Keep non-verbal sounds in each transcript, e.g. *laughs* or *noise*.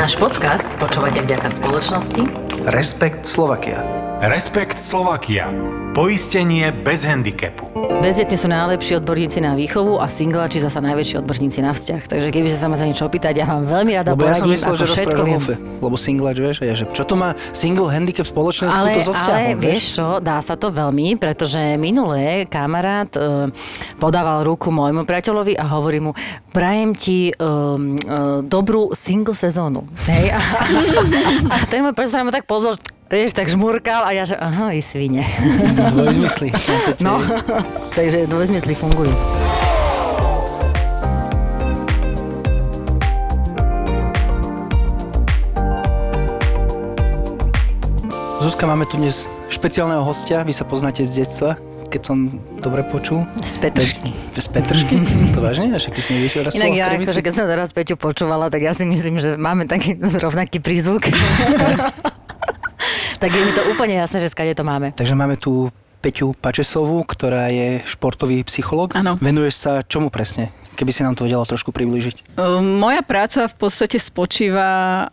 Náš podcast počúvate vďaka spoločnosti Respekt Slovakia. Respekt Slovakia. Poistenie bez handicapu. Bezdetní sú najlepší odborníci na výchovu a singlači zasa najväčší odborníci na vzťah. Takže keby ste sa ma za niečo opýtať, ja vám veľmi rada Lebo ja som poradím, myslel, že všetko viem. golfe. Lebo singlač, vieš, ja, že čo to má single handicap spoločné Ale, so ale vzťahom, vieš čo, dá sa to veľmi, pretože minulé kamarát e, podával ruku môjmu priateľovi a hovorí mu, prajem ti e, e, dobrú single sezónu. Hej? A, *laughs* a ten môj sa ma tak pozor, vieš, tak žmurkal a ja že, aha, vy svine. Dvojzmysly. *laughs* No, takže dvojzmysly fungujú. Zuzka, máme tu dnes špeciálneho hostia. Vy sa poznáte z detstva, keď som dobre počul. Z Petržky. Z Petržky? to vážne? Až aký si nevieš raz Inak ja, akože keď som teraz Peťu počúvala, tak ja si myslím, že máme taký rovnaký prízvuk. *laughs* tak je mi to úplne jasné, že skade to máme. Takže máme tu Peťu Pačesovú, ktorá je športový psycholog. Áno. Venuješ sa čomu presne? Keby si nám to vedela trošku priblížiť. Moja práca v podstate spočíva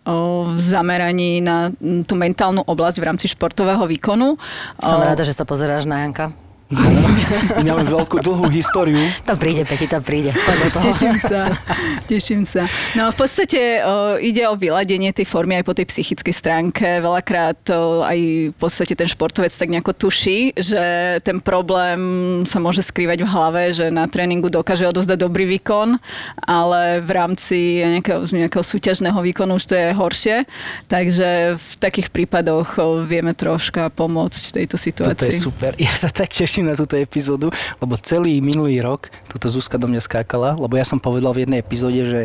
v zameraní na tú mentálnu oblasť v rámci športového výkonu. Som rada, že sa pozeráš na Janka. My *laughs* máme veľkú, dlhú históriu. To príde, Peti, to príde. Poď do toho. Teším sa, *laughs* teším sa. No v podstate o, ide o vyladenie tej formy aj po tej psychickej stránke. Veľakrát o, aj v podstate ten športovec tak nejako tuší, že ten problém sa môže skrývať v hlave, že na tréningu dokáže odozdať dobrý výkon, ale v rámci nejakého, nejakého súťažného výkonu už to je horšie. Takže v takých prípadoch o, vieme troška pomôcť v tejto situácii. Toto je super. *laughs* Ja sa tak teším na túto epizódu, lebo celý minulý rok túto Zuzka do mňa skákala, lebo ja som povedal v jednej epizóde, že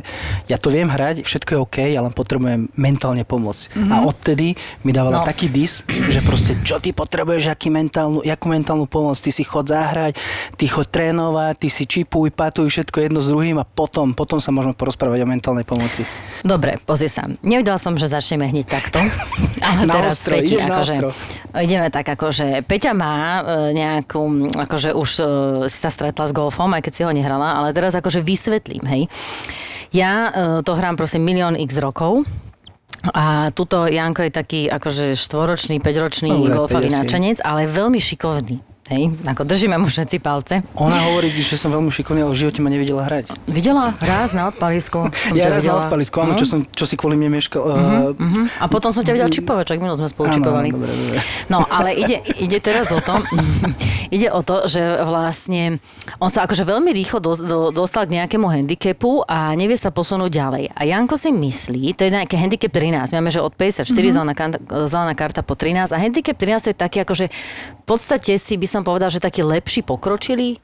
ja to viem hrať, všetko je OK, ale potrebujem mentálne pomôcť. Mm-hmm. A odtedy mi dávala No. taký dis, že proste čo ty potrebuješ, aký mentálnu, jakú mentálnu pomoc, ty si chod zahrať, ty chod trénovať, ty si čipuj, patuj, všetko jedno s druhým a potom, potom sa môžeme porozprávať o mentálnej pomoci. Dobre, pozri sa. Nevedela som, že začneme hneď takto. *laughs* Ale Na teraz, ostro, Peti, akože, ideme tak, akože Peťa má e, nejakú, akože už e, si sa stretla s golfom, aj keď si ho nehrala, ale teraz akože vysvetlím, hej. Ja e, to hrám prosím milión x rokov, a tuto Janko je taký akože štvoročný, päťročný Dobre, golfový náčenec, ale veľmi šikovný. Hej, ako držíme mu všetci palce. Ona hovorí, že som veľmi šikovný, ale v živote ma nevidela hrať. Videla raz na odpalisku. *laughs* Som ja raz videla. na odpalisku, áno, No. čo, som, čo si kvôli mne meškal. Uh, Uh-huh. A potom som ťa videl čipovať, čak minul sme spolu Áno, čipovali. dobre, dobre. No, ale ide, ide teraz o to, *laughs* ide o to, že vlastne on sa akože veľmi rýchlo dos, do, dostal k nejakému handicapu a nevie sa posunúť ďalej. A Janko si myslí, to je nejaký handicap 13, máme, že od 54 mm-hmm. zelená, karta, zelená karta po 13 a handicap 13 je taký akože v podstate si by som povedal, že taký lepší pokročilý,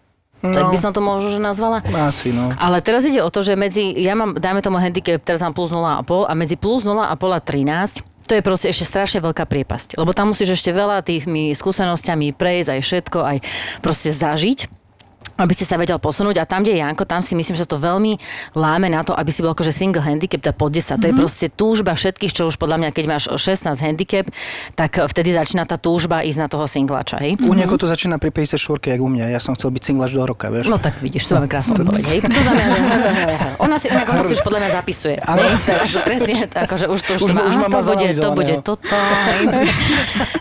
no. tak by som to možno že nazvala. Asi, no. Ale teraz ide o to, že medzi, ja mám, dajme tomu handicap, teraz mám plus 0,5 a medzi plus 0,5 a 13 to je proste ešte strašne veľká priepasť. Lebo tam musíš ešte veľa tými skúsenosťami prejsť, aj všetko, aj proste zažiť aby si sa vedel posunúť a tam, kde je Janko, tam si myslím, že to veľmi láme na to, aby si bol akože single handicap, tá pod 10. Mm-hmm. To je proste túžba všetkých, čo už podľa mňa, keď máš 16 handicap, tak vtedy začína tá túžba ísť na toho singlača, hej? U niekoho to začína pri 54 jak u mňa. Ja som chcel byť singlač do roka, vieš. No tak vidíš, to máme krásnu odpoveď, hej? To znamená, *laughs* ona si, inak ona si už podľa mňa zapisuje. Áno. Takže presne, akože už to Už už, má, už ma to má bude, to bude toto, hej?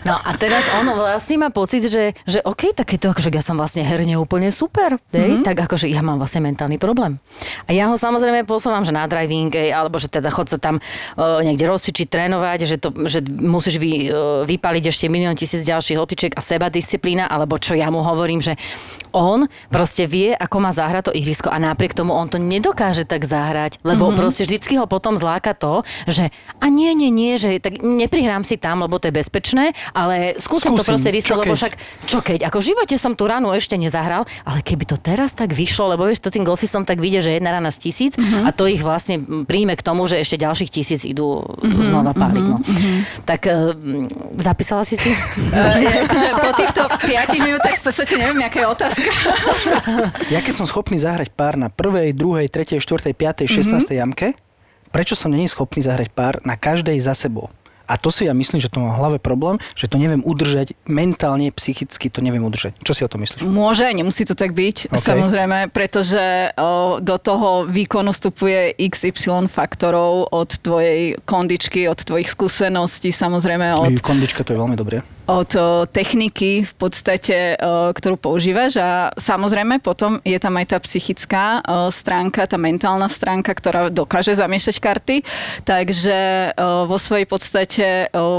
No a teraz ono vlastne má pocit, že, že OK, tak je to akože ja som vlastne herne úplne super, hej? Tak akože ja mám vlastne mentálny problém. A ja ho samozrejme posúvam, že na driving, alebo že teda chod sa tam uh, niekde rozcvičiť, trénovať, že, to, že musíš vy, uh, vypaliť ešte milión tisíc ďalších hĺbčičiek a seba disciplína, alebo čo ja mu hovorím, že on proste vie, ako má zahrať to ihrisko a napriek tomu on to nedokáže tak zahrať, lebo mm-hmm. proste vždycky ho potom zláka to, že a nie, nie, nie, že tak neprihrám si tam, lebo to je bezpečné, ale skúsim, to Skúsim, proste čo rýslo, lebo keď? však čo keď, ako v živote som tú ranu ešte nezahral, ale keby to teraz tak vyšlo, lebo vieš, to tým golfistom tak vidie, že jedna rana z tisíc mm-hmm. a to ich vlastne príjme k tomu, že ešte ďalších tisíc idú mm-hmm. znova páliť. No. Mm-hmm. Tak uh, zapísala si si? *laughs* Uh, akože po týchto 5 minútach v podstate neviem, aká je otázka. *laughs* Ja keď som schopný zahrať pár na prvej, druhej, tretej, štvrtej, piatej, 16. Mm-hmm. jamke, prečo som není schopný zahrať pár na každej za sebou? A to si ja myslím, že to má v hlave problém, že to neviem udržať mentálne, psychicky to neviem udržať. Čo si o to myslíš? Môže, nemusí to tak byť, OK. okay. samozrejme, pretože o, do toho výkonu vstupuje XY faktorov od tvojej kondičky, od tvojich skúseností, samozrejme Od... Kondička to je veľmi dobré. Od techniky v podstate, ktorú používaš a samozrejme potom je tam aj tá psychická stránka, tá mentálna stránka, ktorá dokáže zamiešať karty, takže vo svojej podstate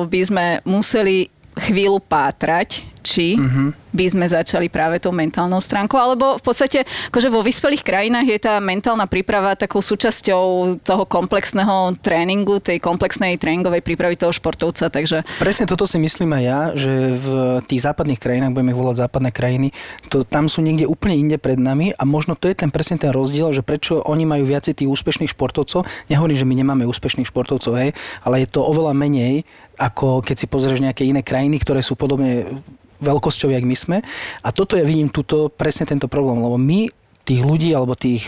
by sme museli chvíľu pátrať, či Mhm. by sme začali práve tou mentálnou stránkou, alebo v podstate, akože vo vyspelých krajinách je tá mentálna príprava takou súčasťou toho komplexného tréningu, tej komplexnej tréningovej prípravy toho športovca, takže Presne toto si myslím aj ja, že v tých západných krajinách, budeme ich volať západné krajiny, to tam sú niekde úplne inde pred nami a možno to je ten presne ten rozdiel, že prečo oni majú viacej tých úspešných športovcov. Nehovorím, že my nemáme úspešných športovcov, hej, ale je to oveľa menej, ako keď si pozrieš nejaké iné krajiny, ktoré sú podobne veľkosťou, jak my sme. A toto ja vidím tuto presne tento problém, lebo my tých ľudí alebo tých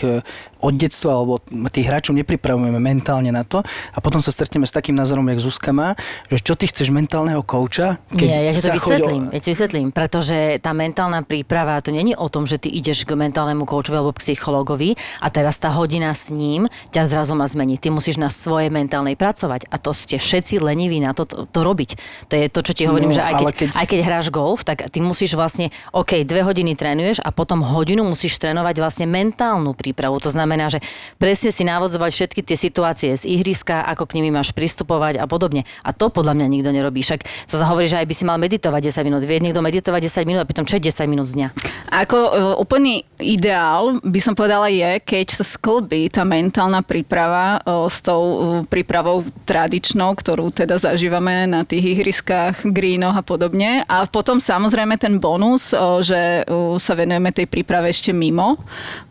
od detstva alebo tých hráčov nepripravujeme mentálne na to a potom sa stretneme s takým názorom, jak Zuzka má, že čo ty chceš mentálneho kouča, keď Nie, ja ti to choď o- vysvetlím, ja ti vysvetlím, pretože tá mentálna príprava, to není o tom, že ty ideš k mentálnemu koučovi alebo psychologovi a teraz tá hodina s ním ťa zrazu má zmeniť. Ty musíš na svojej mentálnej pracovať a to ste všetci leniví na to, to, to robiť. To je to, čo ti hovorím, No, že aj keď, keď- aj keď hráš golf, tak ty musíš vlastne, OK, dve hodiny trénuješ a potom hodinu musíš trénovať vlastne mentálnu prípravu. To znamená, že presne si navodzovať všetky tie situácie z ihriska, ako k nimi máš pristupovať a podobne. A to podľa mňa nikto nerobí. Však to sa hovorí, že aj by si mal meditovať 10 minút. Vie niekto meditovať 10 minút a pritom čo je 10 minút z dňa? Ako e, úplný ideál, by som povedala, je, keď sa sklbí tá mentálna príprava e, s tou e, prípravou tradičnou, ktorú teda zažívame na tých ihriskách, greenoch a podobne. A potom samozrejme ten bonus, že sa venujeme tej príprave ešte mimo,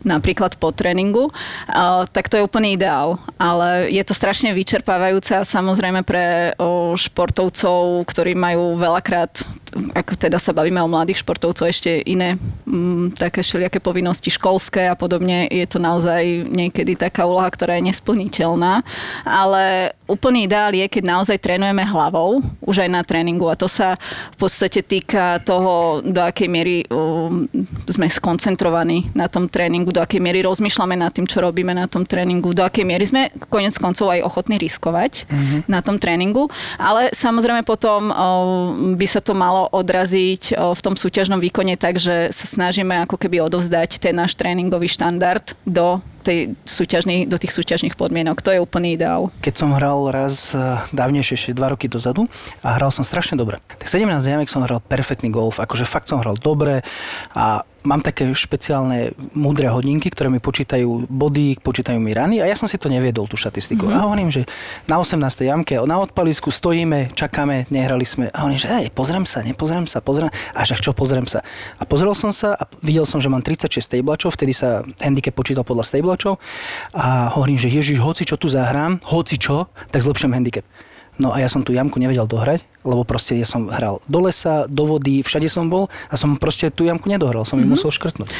napríklad po tréningu, tak to je úplný ideál. Ale je to strašne vyčerpávajúce a samozrejme pre športovcov, ktorí majú veľakrát, ako teda sa bavíme o mladých športovcov, ešte iné mm, také všelijaké povinnosti školské a podobne, je to naozaj niekedy taká úloha, ktorá je nesplniteľná. Ale úplný ideál je, keď naozaj trénujeme hlavou, už aj na tréningu a to sa v podstate týka toho, do akej miery um, sme skoncentrovaní na tom tréningu, do akej miery rozmýšľame nad tým, čo robíme na tom tréningu, do akej miery sme konec koncov aj ochotní riskovať na tom tréningu, ale samozrejme potom o, by sa to malo odraziť o, v tom súťažnom výkone tak, že sa snažíme ako keby odovzdať ten náš tréningový štandard do tej súťažných, do tých súťažných podmienok. To je úplný ideál. Keď som hral raz eh, dávnejšie, ešte dva roky dozadu a hral som strašne dobre. Tak 17 jamek som hral perfektný golf, akože fakt som hral dobre a mám také špeciálne múdre hodinky, ktoré mi počítajú body, počítajú mi rany a ja som si to neviedol, tú štatistiku. Mm-hmm. A hovorím, že na 18. jamke na odpalisku stojíme, čakáme, nehrali sme. A hovorím, že hej, pozriem sa, nepozriem sa, pozriem. A však čo, pozriem sa. A pozrel som sa a videl som, že mám 36 stablačov, vtedy sa handicap počítal podľa stablačov a hovorím, že ježiš, hoci čo tu zahrám, hoci čo, tak zlepším handicap. No a ja som tú jamku nevedel dohrať, lebo proste ja som hral do lesa, do vody, všade som bol a som proste tú jamku nedohral, som ju mm-hmm. musel škrtnúť.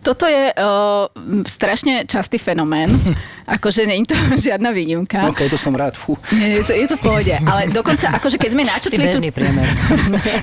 Toto je uh, strašne častý fenomén, *laughs* akože nie je to *laughs* žiadna výnimka. OK, to som rád, fú. Nie, je to, je to v pohode, ale dokonca, akože keď sme *laughs* Si načrtli tú, priemer.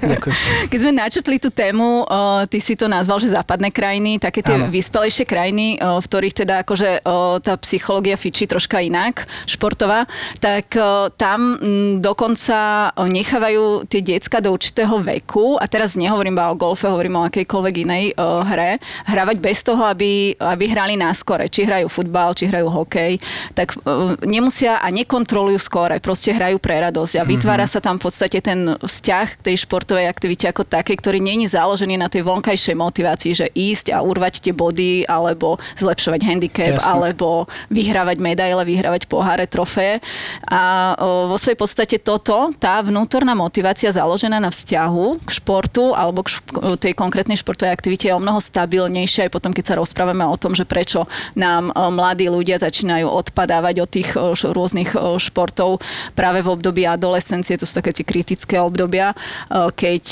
Ďakujem. keď sme načrtli tú tému, uh, ty si to nazval, že západné krajiny, také tie Áno. vyspelejšie krajiny, uh, v ktorých teda akože uh, tá psychológia fičí troška inak, športová, tak uh, tam mm, dokonca uh, nechávajú tie decka do určitého veku, a teraz nehovorím iba o golfe, hovorím o akejkoľvek inej uh, hre, hravať bez toho, aby, aby hrali na skore. Či hrajú futbal, či hrajú hokej, tak uh, nemusia a nekontrolujú skore, proste hrajú pre radosť a vytvára sa tam v podstate ten vzťah k tej športovej aktivite ako také, ktorý není založený na tej vonkajšej motivácii, že ísť a urvať tie body, alebo zlepšovať handicap, Jasne. alebo vyhrávať medaile, vyhrávať poháre, trofeje. A o, vo svojej podstate toto, tá vnútorná motivácia založená na vzťahu k športu alebo k šp- tej konkrétnej športovej aktivite je o mnoho stabilnejšia aj potom, keď sa rozprávame o tom, že prečo nám o, mladí ľudia začínajú odpadávať od tých š- rôznych o, športov práve v období adolescencie, to sú také tie kritické obdobia, keď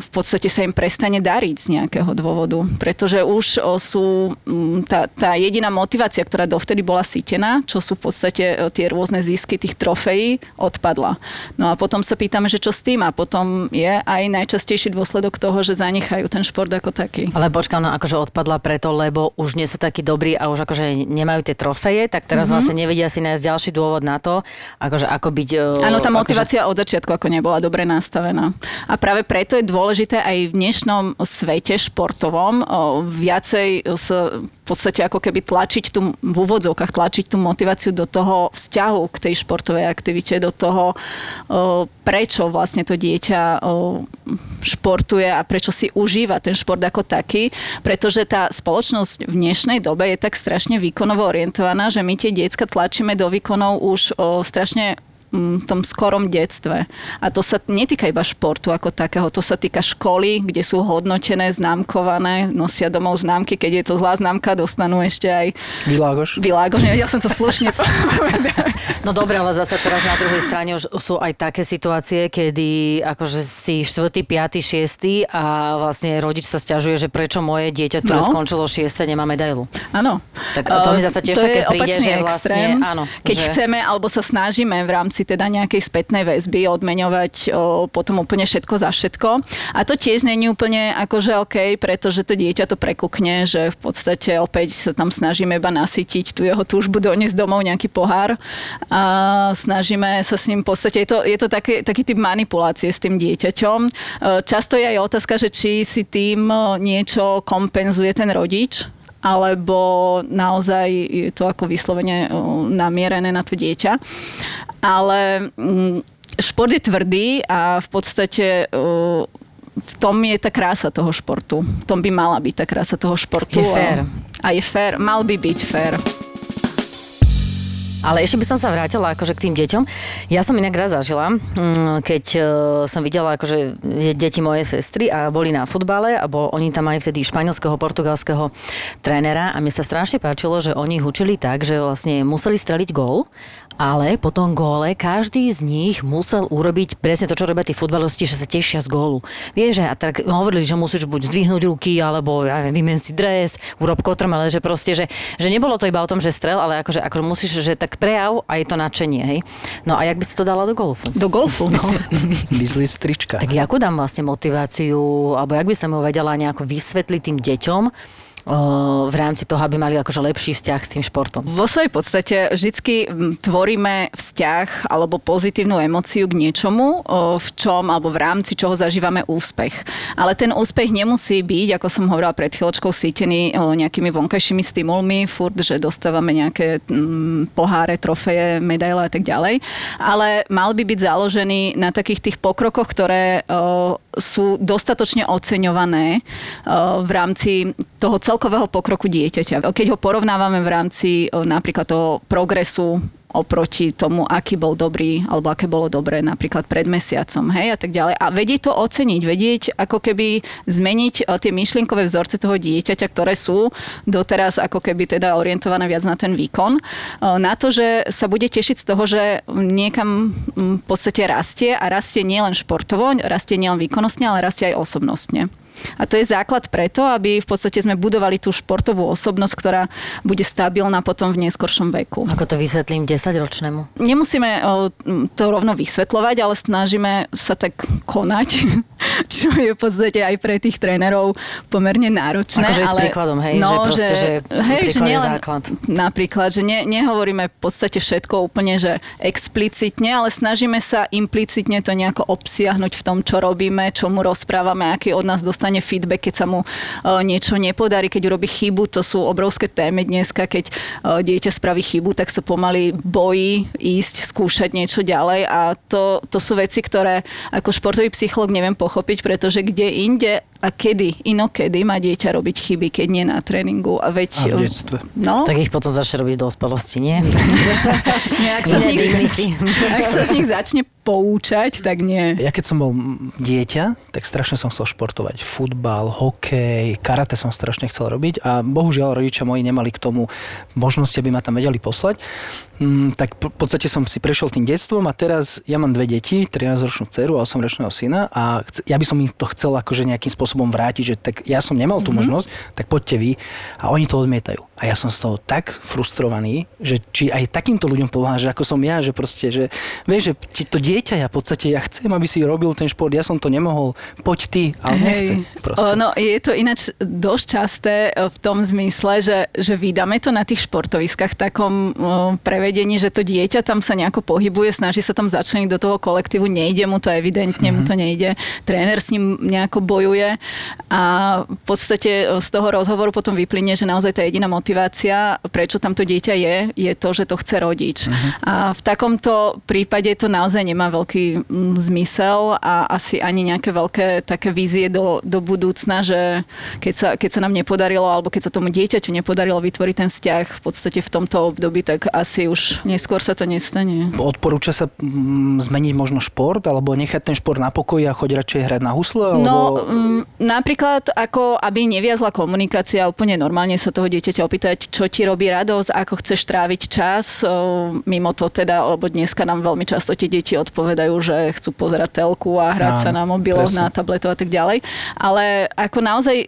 v podstate sa im prestane dariť z nejakého dôvodu. Pretože už sú tá, tá jediná motivácia, ktorá dovtedy bola sítená, čo sú v podstate tie rôzne zisky tých trofejí, odpadla. No a potom sa pýtame, že čo s tým a potom je aj najčastejší dôsledok toho, že zanechajú ten šport ako taký. Ale počkám, no akože odpadla preto, lebo už nie sú takí dobrí a už akože nemajú tie trofeje, tak teraz mm-hmm. vlastne nevedia si nájsť ďalší dôvod na to, akože ako byť... e, Áno, tá akože- motivácia od začiatku ako nebola dobre nastavená. A práve preto je dôležité aj v dnešnom svete športovom viacej s, podstate ako keby tlačiť tú, v úvodzovkách tlačiť tú motiváciu do toho vzťahu k tej športovej aktivite, do toho, prečo vlastne to dieťa športuje a prečo si užíva ten šport ako taký, pretože tá spoločnosť v dnešnej dobe je tak strašne výkonovo orientovaná, že my tie decka tlačíme do výkonov už strašne tom skorom detstve. A to sa netýka iba športu ako takého, to sa týka školy, kde sú hodnotené, známkované, nosia domov známky, keď je to zlá známka, dostanú ešte aj Vylágoš? Világoš, nevedel som to slušne *laughs* povedať. No dobre, ale zase teraz na druhej strane už sú aj také situácie, kedy akože si štvrtý, piatý, šiestý a vlastne rodič sa stiažuje, že prečo moje dieťa, ktoré No. skončilo šieste, nemá medailu. Áno. Tak to mi zasa tiež to také je príde, že vlastne, extrém, áno, Keď že- chceme, alebo sa snažíme v rámci teda nejakej spätnej väzby odmeňovať o, potom úplne všetko za všetko. A to tiež není úplne akože OK, pretože to dieťa to prekukne, že v podstate opäť sa tam snažíme iba nasytiť tú jeho túžbu doniesť domov nejaký pohár. A snažíme sa s ním v podstate, je to, je to taký, taký typ manipulácie s tým dieťaťom. E, Často je aj otázka, že či si tým e, niečo kompenzuje ten rodič, alebo naozaj je to ako vyslovene o, namierené na to dieťa. Ale mm, šport je tvrdý a v podstate o, v tom je tá krása toho športu. V tom by mala byť tá krása toho športu. Je fér. A, a je fér, mal by byť fér. Ale ešte by som sa vrátila akože k tým deťom. Ja som inak raz zažila, mm, keď e, som videla akože deti mojej sestry a boli na futbale a oni tam mali vtedy španielského, portugalského trénera a mi sa strašne páčilo, že oni ich učili tak, že vlastne museli streliť gól, ale po tom góle každý z nich musel urobiť presne to, čo robia tí futbalisti, že sa tešia z gólu. Vieš, že a tak hovorili, že musíš buď zdvihnúť ruky, alebo ja neviem, vymen si dres, urob kotrm, ale že proste, že, že nebolo to iba o tom, že strel, ale akože, ako musíš, že tak prejav a je to nadšenie, hej. No a jak by si to dala do golfu? Do golfu, no. *laughs* Vyzli strička. Tak jakú dám vlastne motiváciu, alebo jak by som ju vedela nejako vysvetliť tým deťom, v rámci toho, aby mali akože lepší vzťah s tým športom. Vo svojej podstate mm, tvoríme vzťah alebo pozitívnu emóciu k niečomu, v čom alebo v rámci čoho zažívame úspech. Ale ten úspech nemusí byť, ako som hovorila pred chvíľočkou, sítený nejakými vonkajšími stimulmi, furt, že dostávame nejaké poháre, trofeje, medaile a tak ďalej. Ale mal by byť založený na takých tých pokrokoch, ktoré sú dostatočne oceňované v rámci toho celkového pokroku dieťaťa. Keď ho porovnávame v rámci o, napríklad toho progresu oproti tomu, aký bol dobrý, alebo aké bolo dobré napríklad pred mesiacom, hej, a tak ďalej. A vedieť to oceniť, vedieť ako keby zmeniť o, tie myšlienkové vzorce toho dieťaťa, ktoré sú doteraz ako keby teda orientované viac na ten výkon, o, na to, že sa bude tešiť z toho, že niekam v podstate rastie a rastie nielen športovo, rastie nielen výkonnostne, ale rastie aj osobnostne. A to je základ preto, aby v podstate sme budovali tú športovú osobnosť, ktorá bude stabilná potom v neskoršom veku. Ako to vysvetlím 10-ročnému? Nemusíme to rovno vysvetľovať, ale snažíme sa tak konať, *laughs* čo je v podstate aj pre tých trénerov pomerne náročné. Akože s ale, príkladom, hej, že proste, že hej, že nielen, základ. Napríklad, že ne, nehovoríme v podstate všetko úplne, že explicitne, ale snažíme sa implicitne to nejako obsiahnuť v tom, čo robíme, čo mu rozprávame, aký od nás dostane feedback, keď sa mu e, niečo nepodarí, keď urobí chybu. To sú obrovské témy dneska, keď e, dieťa spraví chybu, tak sa pomaly bojí ísť, skúšať niečo ďalej a to, to sú veci, ktoré ako športový psycholog neviem pochopiť, pretože kde inde a kedy, inokedy má dieťa robiť chyby, keď nie na tréningu. A veď... A v detstve. No, Tak ich potom začne robiť v dospelosti, nie? *laughs* nejak sa, z nich, ak sa z nich začne poučať, tak nie. Ja keď som bol dieťa, tak strašne som chcel športovať. Futbal, hokej, karate som strašne chcel robiť a bohužiaľ rodičia moji nemali k tomu možnosti, aby ma tam vedeli poslať. Mm, tak v podstate som si prešiel tým detstvom a teraz ja mám dve deti, 13-ročnú dceru a 8-ročného syna a ja by som im to chcel akože nejakým spôsobom vrátiť, že tak ja som nemal tú mm-hmm. možnosť, tak poďte vy a oni to odmietajú. A ja som z toho tak frustrovaný, že či aj takýmto ľuďom pomáha, že ako som ja, že proste, že vieš, že ti to dieťa, ja v podstate, ja chcem, aby si robil ten šport, ja som to nemohol, poď ty, ale nechce. Proste. O, no, je to ináč dosť časté e, v tom zmysle, že, že vydáme to na tých športoviskách takom prevedení, že to dieťa tam sa nejako pohybuje, snaží sa tam začleniť do toho kolektívu, nejde mu to evidentne, mm-hmm. mu to nejde. Tréner s ním nejako bojuje a v podstate z toho rozhovoru potom vyplynie, že naozaj tá jediná motivácia, prečo tam to dieťa je, je to, že to chce rodič. Mm-hmm. A v takomto prípade to naozaj nemá veľký mm, zmysel a asi ani nejaké veľké také vízie do, do budúcna, že keď sa, keď sa nám nepodarilo, alebo keď sa tomu dieťaťu nepodarilo vytvoriť ten vzťah v podstate v tomto období, tak asi už neskôr sa to nestane. Odporúča sa mm, zmeniť možno šport, alebo nechať ten šport na pokoji a choď radšej hrať na husle? Alebo... No, mm, napríklad ako, aby neviazla komunikácia, úplne normálne sa toho dieťaťa opýtať, čo ti robí radosť, ako chceš tráviť čas. O, mimo to teda, lebo dneska nám veľmi často tie deti odpovedajú, že chcú pozerať telku a hrať Áno, sa na mobiloch, presne. na tabletov a tak ďalej. Ale ako naozaj e,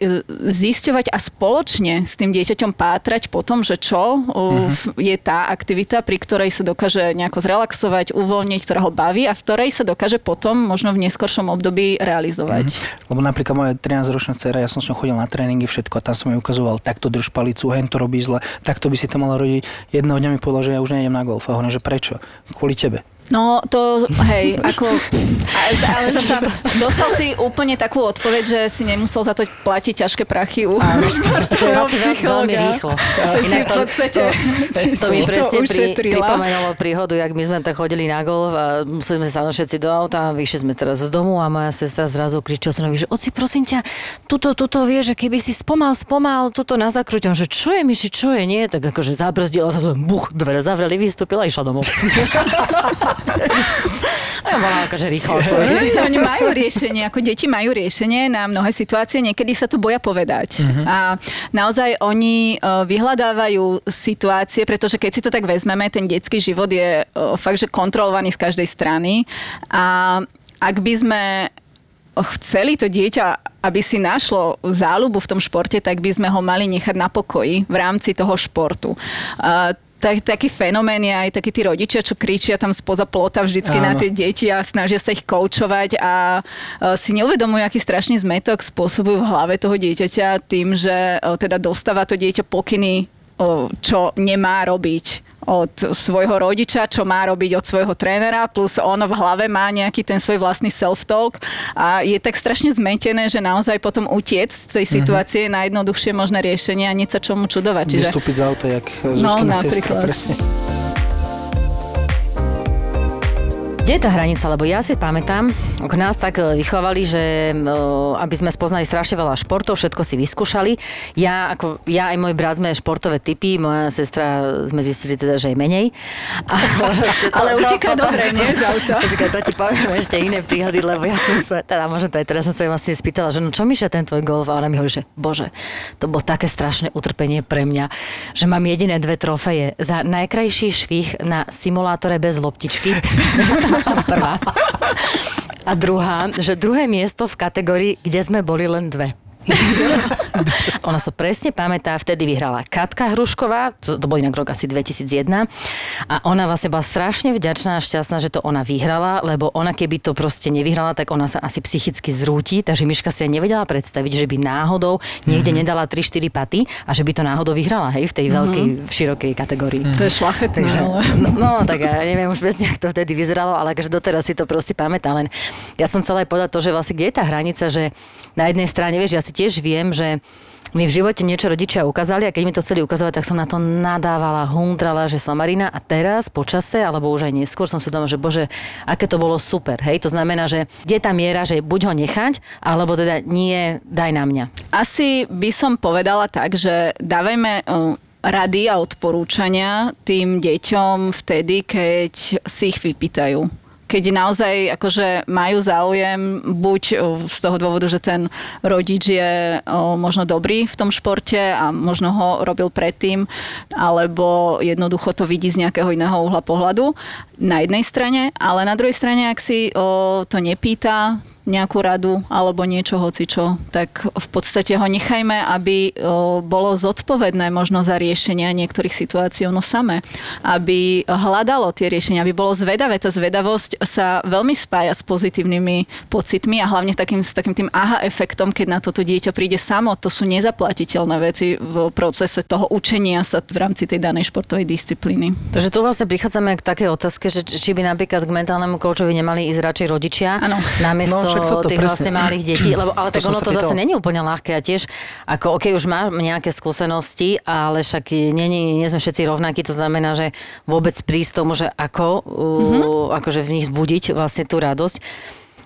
zisťovať a spoločne s tým dieťaťom pátrať po tom, že čo uh-huh. je tá aktivita, pri ktorej sa dokáže nejako zrelaxovať, uvoľniť, ktorá ho baví a v ktorej sa dokáže potom možno v neskoršom období realizovať. Uh-huh. Lebo napríklad moja 13-ročná dcera, ja som s ňou chodil na tréningy, všetko a tam som jej ukazoval, takto drž palicu, hen to robíš zle, takto by si to mala rodiť. Jedného dňa mi povedal, že ja už nejdem na golf. A hovorím, že prečo? Kvôli tebe. No to, hej, ako, ale, zasa *laughs* dostal si úplne takú odpoveď, že si nemusel za to platiť ťažké prachy u športového Asi veľmi, rýchlo. Inak v podstate To mi presne pri, pripomenulo príhodu, jak my sme tak chodili na golf a museli sme sa všetci do auta a vyšli sme teraz z domu a moja sestra zrazu kričí synovi, že oci prosím ťa, tuto, tuto vie, že keby si spomal, spomal, tuto na zakruťom, že čo je myši, čo je, nie, tak akože zabrzdila sa to, buch, dvere zavreli, vystúpila a išla domov. *laughs* ja bola akože rýchlo Oni majú riešenie, ako deti majú riešenie na mnohé situácie, niekedy sa to boja povedať. Uh-huh. A naozaj oni e, vyhľadávajú situácie, pretože keď si to tak vezmeme, ten detský život je e, fakt, že kontrolovaný z každej strany. A ak by sme chceli to dieťa, aby si našlo záľubu v tom športe, tak by sme ho mali nechať na pokoji v rámci toho športu. Tak, taký fenomén je aj takí tí rodičia, čo kričia tam spoza plota vždycky Áno. na tie deti a snažia sa ich koučovať a e, si neuvedomujú, aký strašný zmetok spôsobujú v hlave toho dieťaťa tým, že e, teda dostáva to dieťa pokyny, čo nemá robiť od svojho rodiča, čo má robiť od svojho trénera, plus ono v hlave má nejaký ten svoj vlastný self-talk a je tak strašne zmetené, že naozaj potom utiec z tej situácie je najjednoduchšie možné riešenie a nič sa čomu čudovať. Čiže Vystúpiť z auta, jak No, Zuzkina sestra, napríklad. presne. Kde je tá hranica? Lebo ja si pamätám, ako nás tak e, vychovali, že e, aby sme spoznali strašne veľa športov, všetko si vyskúšali. Ja, ako, ja aj môj brat sme športové typy, moja sestra sme zistili teda, že je menej. A, *laughs* Ale uteká dobre, nie? *laughs* Počkaj, to ti poviem *laughs* ešte iné príhody, lebo ja som sa, teda možno to aj teraz som sa vlastne spýtala, že no čo Miša ten tvoj golf? A ona mi hovorí, že bože, to bolo také strašné utrpenie pre mňa, že mám jediné dve trofeje za najkrajší švih na simulátore bez loptičky. Prvá. A druhá, že druhé miesto v kategórii, kde sme boli len dve. *laughs* Ona sa presne pamätá, vtedy vyhrala Katka Hrušková, to, to bol inak rok asi 2001 a ona vlastne bola strašne vďačná a šťastná, že to ona vyhrala, lebo ona keby to proste nevyhrala, tak ona sa asi psychicky zrúti, takže Miška si nevedela predstaviť, že by náhodou niekde Mhm. nedala 3-4 paty a že by to náhodou vyhrala, hej, v tej veľkej, širokej kategórii. To je šlachetné, Takže, ale... no, no, tak ja neviem už presne, ako to vtedy vyzeralo, ale akože doteraz si to proste pamätám. Len ja som chcela aj povedať to, že vlastne kde je tá hranica, že na jednej strane, vieš, ja si tiež viem, že mi v živote niečo rodičia ukázali a keď mi to chceli ukazovať, tak som na to nadávala, hundrala, že som Marina a teraz po čase, alebo už aj neskôr som si doma, že bože, aké to bolo super. Hej, to znamená, že kde tá miera, že buď ho nechať, alebo teda nie, daj na mňa. Asi by som povedala tak, že dávajme uh, rady a odporúčania tým deťom vtedy, keď si ich vypýtajú keď naozaj akože majú záujem buď z toho dôvodu, že ten rodič je možno dobrý v tom športe a možno ho robil predtým, alebo jednoducho to vidí z nejakého iného uhla pohľadu na jednej strane, ale na druhej strane, ak si to nepýta, nejakú radu alebo niečo hocičo, tak v podstate ho nechajme, aby bolo zodpovedné možno za riešenia niektorých situácií ono samé. Aby hľadalo tie riešenia, aby bolo zvedavé. Tá zvedavosť sa veľmi spája s pozitívnymi pocitmi a hlavne takým, s takým tým aha efektom, keď na toto dieťa príde samo. To sú nezaplatiteľné veci v procese toho učenia sa v rámci tej danej športovej disciplíny. Takže tu vlastne prichádzame k takej otázke, že či by napríklad k mentálnemu koučovi nemali ísť radšej rodičia, ano. namiesto no, tých presne. vlastne malých detí, lebo ale tak to ono to zase není úplne ľahké a tiež ako ok, už má nejaké skúsenosti, ale však nie, nie, nie sme všetci rovnakí, to znamená, že vôbec prísť tomu, že ako, mm-hmm. akože v nich zbudiť vlastne tú radosť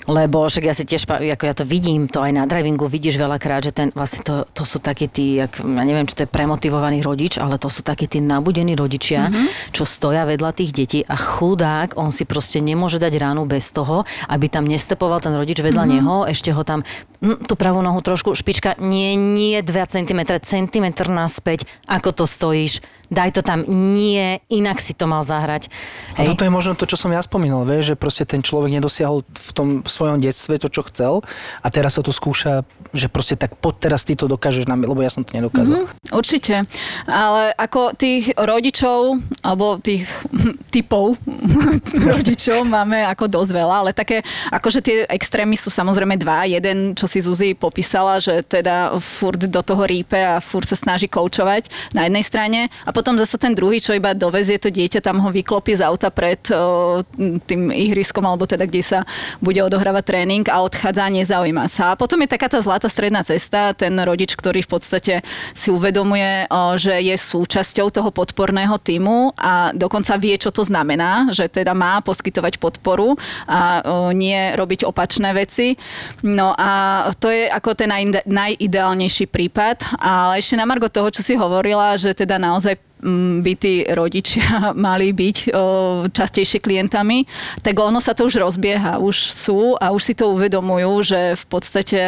lebo však ja si tiež, ako ja to vidím, to aj na drivingu vidíš veľakrát, že ten, vlastne to, to sú takí tí, jak, ja neviem, či to je premotivovaný rodič, ale to sú takí tí nabudení rodičia, mm-hmm. čo stoja vedľa tých detí a chudák, on si proste nemôže dať ránu bez toho, aby tam nestepoval ten rodič vedľa mm-hmm. neho, ešte ho tam hm, tú pravú nohu trošku, špička, nie, nie 2 cm, centimetr naspäť, ako to stojíš, daj to tam, nie, inak si to mal zahrať. Hej. A toto je možno to, čo som ja spomínal, vieš, že proste ten človek nedosiahol v tom svojom detstve to, čo chcel a teraz sa to skúša, že proste tak poď teraz ty to dokážeš, nám, lebo ja som to nedokázal. Mm-hmm, určite, ale ako tých rodičov, alebo tých *laughs* typov *laughs* rodičov máme ako dosť veľa, ale také, akože tie extrémy sú samozrejme dva. Jeden, čo si Zuzi popísala, že teda furt do toho rípe a furt sa snaží koučovať na jednej strane a potom zase ten druhý, čo iba dovezie to dieťa, tam ho vyklopí z auta pred tým ihriskom, alebo teda kde sa bude odohrávať tréning a odchádza, nezaujíma sa. A potom je taká tá zlatá stredná cesta, ten rodič, ktorý v podstate si uvedomuje, že je súčasťou toho podporného týmu a dokonca vie, čo to znamená, že teda má poskytovať podporu a nie robiť opačné veci. No a to je ako ten naj, najideálnejší prípad. Ale ešte na margo toho, čo si hovorila, že teda naozaj by tí rodičia *laughs* mali byť častejšie klientami, tak ono sa to už rozbieha, už sú a už si to uvedomujú, že v podstate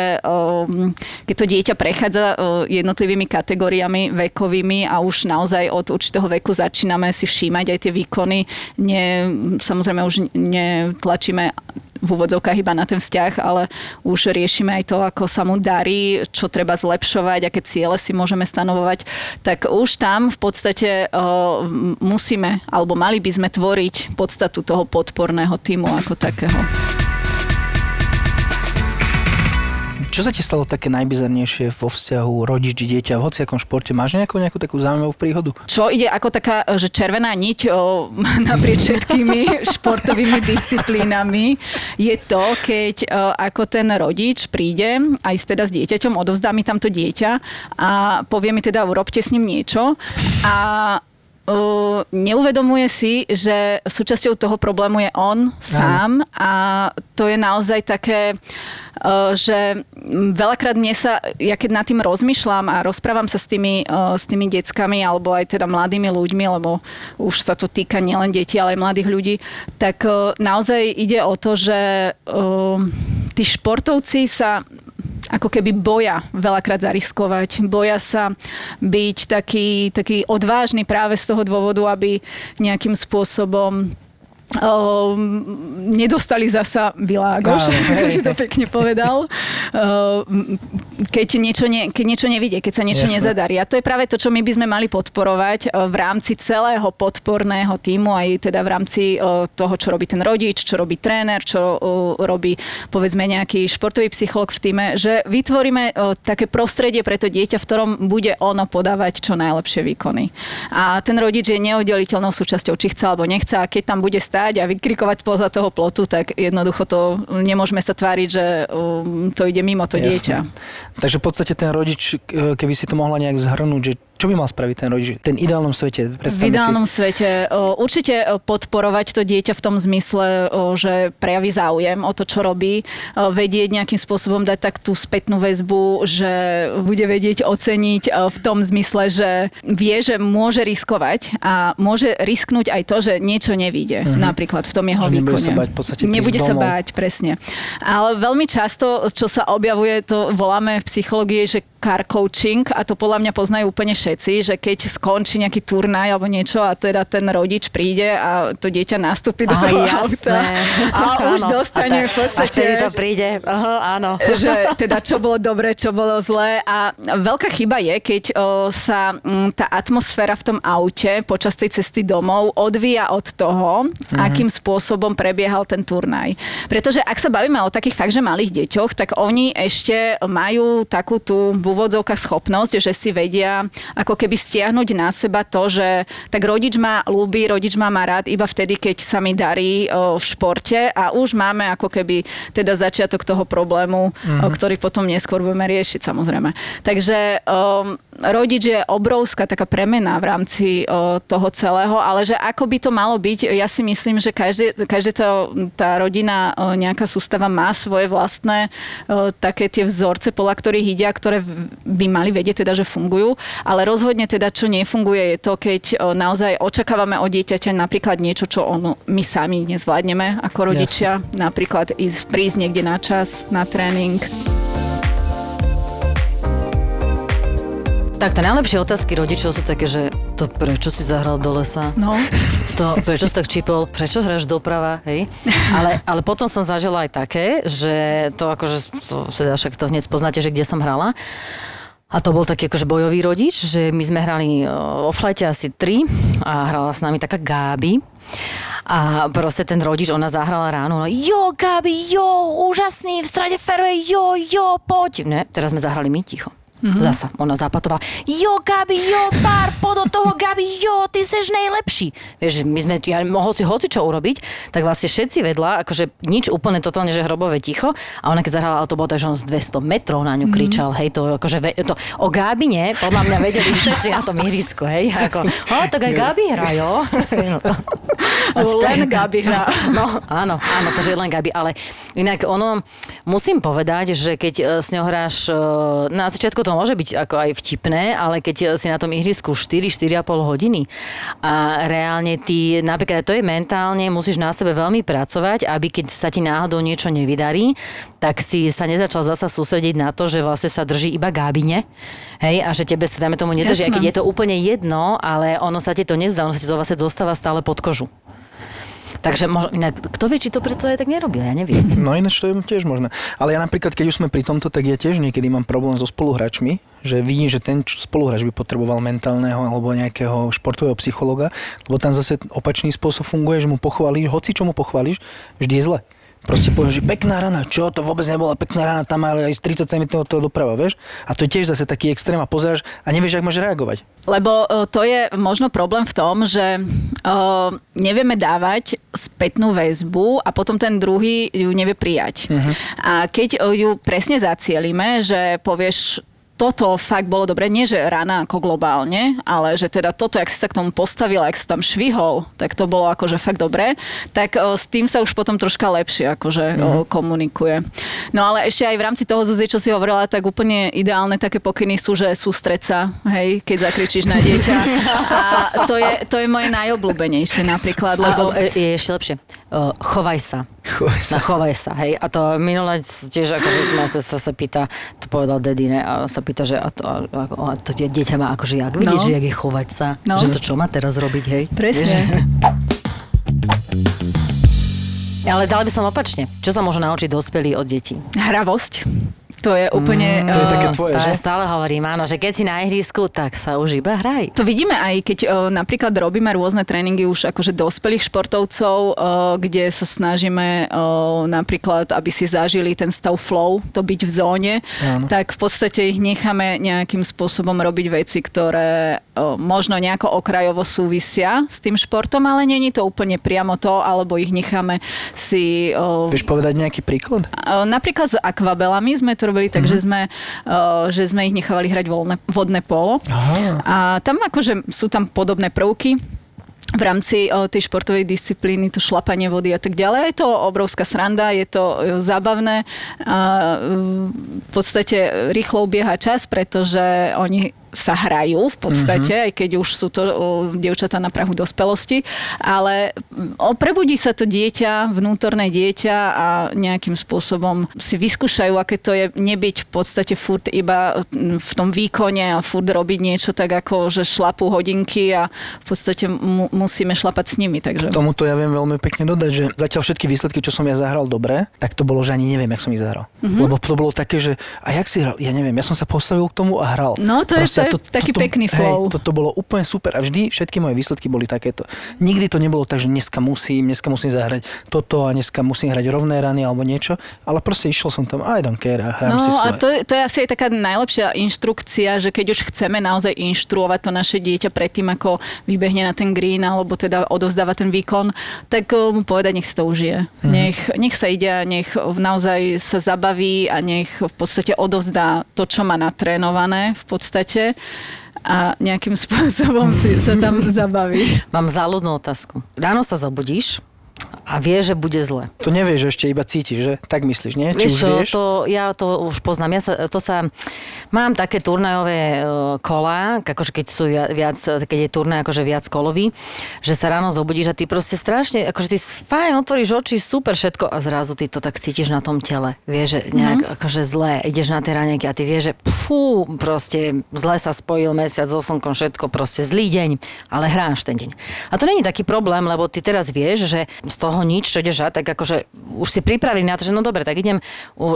keď to dieťa prechádza jednotlivými kategóriami vekovými a už naozaj od určitého veku začíname si všímať aj tie výkony, nie, samozrejme už netlačíme v úvodzovkách iba na ten vzťah, ale už riešime aj to, ako sa mu darí, čo treba zlepšovať, aké ciele si môžeme stanovovať, tak už tam v podstate musíme, alebo mali by sme tvoriť podstatu toho podporného týmu ako takého. Čo sa ti stalo také najbizarnejšie vo vzťahu rodič-dieťa v hociakom športe? Máš nejakú, nejakú takú zaujímavú príhodu? Čo ide ako taká, že červená niť o, *laughs* naprieč všetkými športovými disciplínami je to, keď o, ako ten rodič príde aj teda s dieťaťom, odovzdá mi tamto dieťa a povie mi teda, urobte s ním niečo a Uh, neuvedomuje si, že súčasťou toho problému je on sám a to je naozaj také, uh, že veľakrát mne sa, ja keď nad tým rozmýšľam a rozprávam sa s tými, uh, s tými deckami alebo aj teda mladými ľuďmi, lebo už sa to týka nielen detí, ale aj mladých ľudí, tak naozaj ide o to, že tí športovci sa ako keby boja veľakrát zariskovať. Boja sa byť taký, taký odvážny práve z toho dôvodu, aby nejakým spôsobom Uh, nedostali zasa Világoš, ako *laughs* si to pekne povedal. Uh, keď, niečo ne, keď niečo nevidie, keď sa niečo Jasne. nezadarí. A to je práve to, čo my by sme mali podporovať uh, v rámci celého podporného týmu, aj teda v rámci uh, toho, čo robí ten rodič, čo robí tréner, čo uh, robí povedzme nejaký športový psycholog v týme, že vytvoríme uh, také prostredie pre to dieťa, v ktorom bude ono podávať čo najlepšie výkony. A ten rodič je neoddeliteľnou súčasťou, či chce alebo nechce. A keď tam bude stáť stáť a vykrikovať poza toho plotu, tak jednoducho to nemôžeme sa tváriť, že um, to ide mimo to Jasne. dieťa. Takže v podstate ten rodič, keby si to mohla nejak zhrnúť, že čo by mal spraviť ten rodič? Ten ideálnom svete, V ideálnom si. svete o, určite o, podporovať to dieťa v tom zmysle, o, že prejaví záujem o to, čo robí, vedieť nejakým spôsobom dať tak tú spätnú väzbu, že bude vedieť oceniť v tom zmysle, že vie, že môže riskovať a môže risknúť aj to, že niečo nevíde, napríklad v tom jeho Mhm. Že nebude výkone. sa bať v podstate nebude sa báť, presne. Ale veľmi často, čo sa objavuje, to voláme v psychológii, že car coaching a to podľa mňa poznajú úplne všetci, že keď skončí nejaký turnaj alebo niečo a teda ten rodič príde a to dieťa nastúpi do toho jasné. auta *laughs* a už Áno. dostane A v ta- A podstate vtedy to príde. Aha, áno. *laughs* že teda čo bolo dobre, čo bolo zlé a veľká chyba je, keď o, sa m, tá atmosféra v tom aute počas tej cesty domov odvíja od toho, Mhm. akým spôsobom prebiehal ten turnaj. Pretože ak sa bavíme o takých fakt, že malých deťoch, tak oni ešte majú takú tú v úvodzovkách schopnosť, že si vedia ako keby stiahnuť na seba to, že tak rodič ma ľúbi, rodič ma má rád iba vtedy, keď sa mi darí o, v športe a už máme ako keby teda začiatok toho problému, mm-hmm. o, ktorý potom neskôr budeme riešiť samozrejme. Takže um, rodič je obrovská taká premena v rámci o, toho celého, ale že ako by to malo byť, ja si myslím, že každé, každé to, tá rodina, o, nejaká sústava má svoje vlastné o, také tie vzorce, podľa ktorých ide a ktoré by mali vedieť teda, že fungujú, ale rozhodne teda, čo nefunguje je to, keď o, naozaj očakávame od dieťaťa napríklad niečo, čo ono, my sami nezvládneme ako rodičia, napríklad ísť prísť niekde na čas, na tréning. Tak tie najlepšie otázky rodičov sú také, že to prečo si zahral do lesa? No. *laughs* To, prečo si tak čipol? Prečo hráš doprava? Hej? Ale, ale potom som zažila aj také, že to akože, to, teda však to hneď poznáte, že kde som hrala. A to bol taký akože bojový rodič, že my sme hrali o, o flajte asi tri a hrala s nami taká Gáby. A proste ten rodič, ona zahrala ráno, no jo, Gabi, jo, úžasný, v strade feruje, jo, jo, poď. Ne, teraz sme zahrali my ticho. Mm-hmm. Zasa, ona zapatovala. Jo, Gabi, jo, pár, poď do toho, Gabi, jo, ty seš najlepší. Vieš, my sme, ja mohol si hoci čo urobiť, tak vlastne všetci vedľa, akože nič úplne totálne, že hrobové ticho. A ona keď zahrala, to bolo tak, že on z 200 metrov na ňu kričal, hej, to akože, to, o Gábine, podľa mňa vedeli všetci na tom ihrisku, hej, ako, o, tak aj Gabi hrá, jo. *laughs* Len Gabi hrá. No, áno, áno, takže len Gabi, ale inak ono, musím povedať, že keď e, s ňou hráš, e, na začiatku to môže byť ako aj vtipné, ale keď si na tom ihrisku 4-4,5 hodiny a reálne ty, napríklad to je mentálne, musíš na sebe veľmi pracovať, aby keď sa ti náhodou niečo nevydarí, tak si sa nezačal zasa sústrediť na to, že vlastne sa drží iba Gábine, hej, a že tebe sa, dáme tomu, nedrží, aj Jasné. keď je to úplne jedno, ale ono sa ti to nezdá, ono sa ti to vlastne dostáva stále pod kožu. Takže možno, inak, kto vie, či to preto aj tak nerobil, ja neviem. *laughs* No ináč to je tiež možné. Ale ja napríklad, keď už sme pri tomto, tak ja tiež niekedy mám problém so spoluhráčmi, že vidím, že ten spoluhráč by potreboval mentálneho alebo nejakého športového psychologa, lebo tam zase opačný spôsob funguje, že mu pochválíš, hoci čo mu pochválíš, vždy je zle. Proste povieš, že pekná rana, čo, to vôbec nebola pekná rana, tam ale aj z 30 cm toho doprava, vieš? A to je tiež zase taký extrém a pozeráš a nevieš, ako máš reagovať. Lebo o, to je možno problém v tom, že o, nevieme dávať spätnú väzbu a potom ten druhý ju nevie prijať. Uh-huh. A keď o, ju presne zacielíme, že povieš toto fakt bolo dobre, nie že rána ako globálne, ale že teda toto, jak si sa k tomu postavil, jak si tam švihol, tak to bolo akože fakt dobre, tak o, s tým sa už potom troška lepšie akože o, komunikuje. No ale ešte aj v rámci toho, Zuzi, čo si hovorila, tak úplne ideálne také pokyny sú, že sústreť sa, hej, keď zakričíš na dieťa. A to je, to je moje najobľúbenejšie napríklad, Lebo e, je ešte lepšie. Uh, chovaj sa. Chovaj sa. Na chovaj sa, hej. A to minule tiež, akože moja sestra sa pýta, to povedal Dedine, a sa pýta, že a to, a, a to die- dieťa má akože jak vidieť, No. že jak je chovať sa. No. Že to čo má teraz robiť, hej. Presne. Ale dali by som opačne. Čo sa môžu naučiť dospelí od detí? Hravosť. To je úplne... To je eh, také tvoje, to že? ja stále hovorím, áno, že keď si na ihrisku, tak sa už iba hraj. To vidíme aj, keď o, napríklad robíme rôzne tréningy už akože dospelých športovcov, o, kde sa snažíme o, napríklad, aby si zažili ten stav flow, to byť v zóne, Áno. tak v podstate ich necháme nejakým spôsobom robiť veci, ktoré o, možno nejako okrajovo súvisia s tým športom, ale není to úplne priamo to, alebo ich necháme si... O, Vieš povedať nejaký príklad? o, napríklad s akvabelami sme to robili, takže sme, uh, že sme ich nechávali hrať voľné, vodné polo. Aha. A tam akože sú tam podobné prvky, v rámci o, tej športovej disciplíny, to šlapanie vody a tak ďalej. Je to obrovská sranda, je to e, zábavné. A, v podstate rýchlo ubieha čas, pretože oni sa hrajú v podstate, mm-hmm. aj keď už sú to o, dievčatá na prahu dospelosti, ale o, prebudí sa to dieťa, vnútorné dieťa a nejakým spôsobom si vyskúšajú, aké to je nebyť v podstate furt iba v tom výkone a furt robiť niečo tak ako, že šlapú hodinky a v podstate mu, musíme šlapať s nimi. Takže... K tomuto ja viem veľmi pekne dodať, že zatiaľ všetky výsledky, čo som ja zahral dobre, tak to bolo, že ani neviem, jak som ich zahral. Mm-hmm. Lebo to bolo také, že a jak si hral, ja neviem, ja som sa postavil k tomu a hral. No to Proste, je to je taký toto, pekný flow. Hej, toto bolo úplne super a vždy všetky moje výsledky boli takéto. Nikdy to nebolo tak, že dneska musím, dneska musím zahrať toto a dneska musím hrať rovné rany alebo niečo, ale proste išiel som tam, I don't care a hrám no, si svoje. a to, to je asi aj taká najlepšia inštrukcia, že keď už chceme naozaj inštruovať to naše dieťa predtým, ako vybehne na ten green alebo teda odozdáva ten výkon, tak eh, mu povedať, nech si to užije. Mm-hmm. Nech, nech sa ide a nech naozaj sa zabaví a nech v podstate odovzdá to, čo má natrénované v podstate a nejakým *laughs* spôsobom si sa tam zabaví. Mám záľudnú otázku. Ráno sa zobudíš, a vie, že bude zle. To nevieš, ešte iba cítiš, že? Tak myslíš, nie? Či vieš, už vieš? To, ja to už poznám. Ja sa, to sa, mám také turnajové e, kola, akože keď sú viac, keď je turnaj akože viac kolový, že sa ráno zobudíš a ty proste strašne, akože ty fajn, otvoríš oči, super všetko a zrazu ty to tak cítiš na tom tele. Vieš, že nejak mm-hmm. akože zle, ideš na tie raneky a ty vieš, že fú, proste zle sa spojil mesiac so slnkom, všetko, proste zlý deň, ale hráš ten deň. A to není taký problém, lebo ty teraz vieš, že z toho nič, čo ideš tak akože už si pripravený na to, že no dobre, tak idem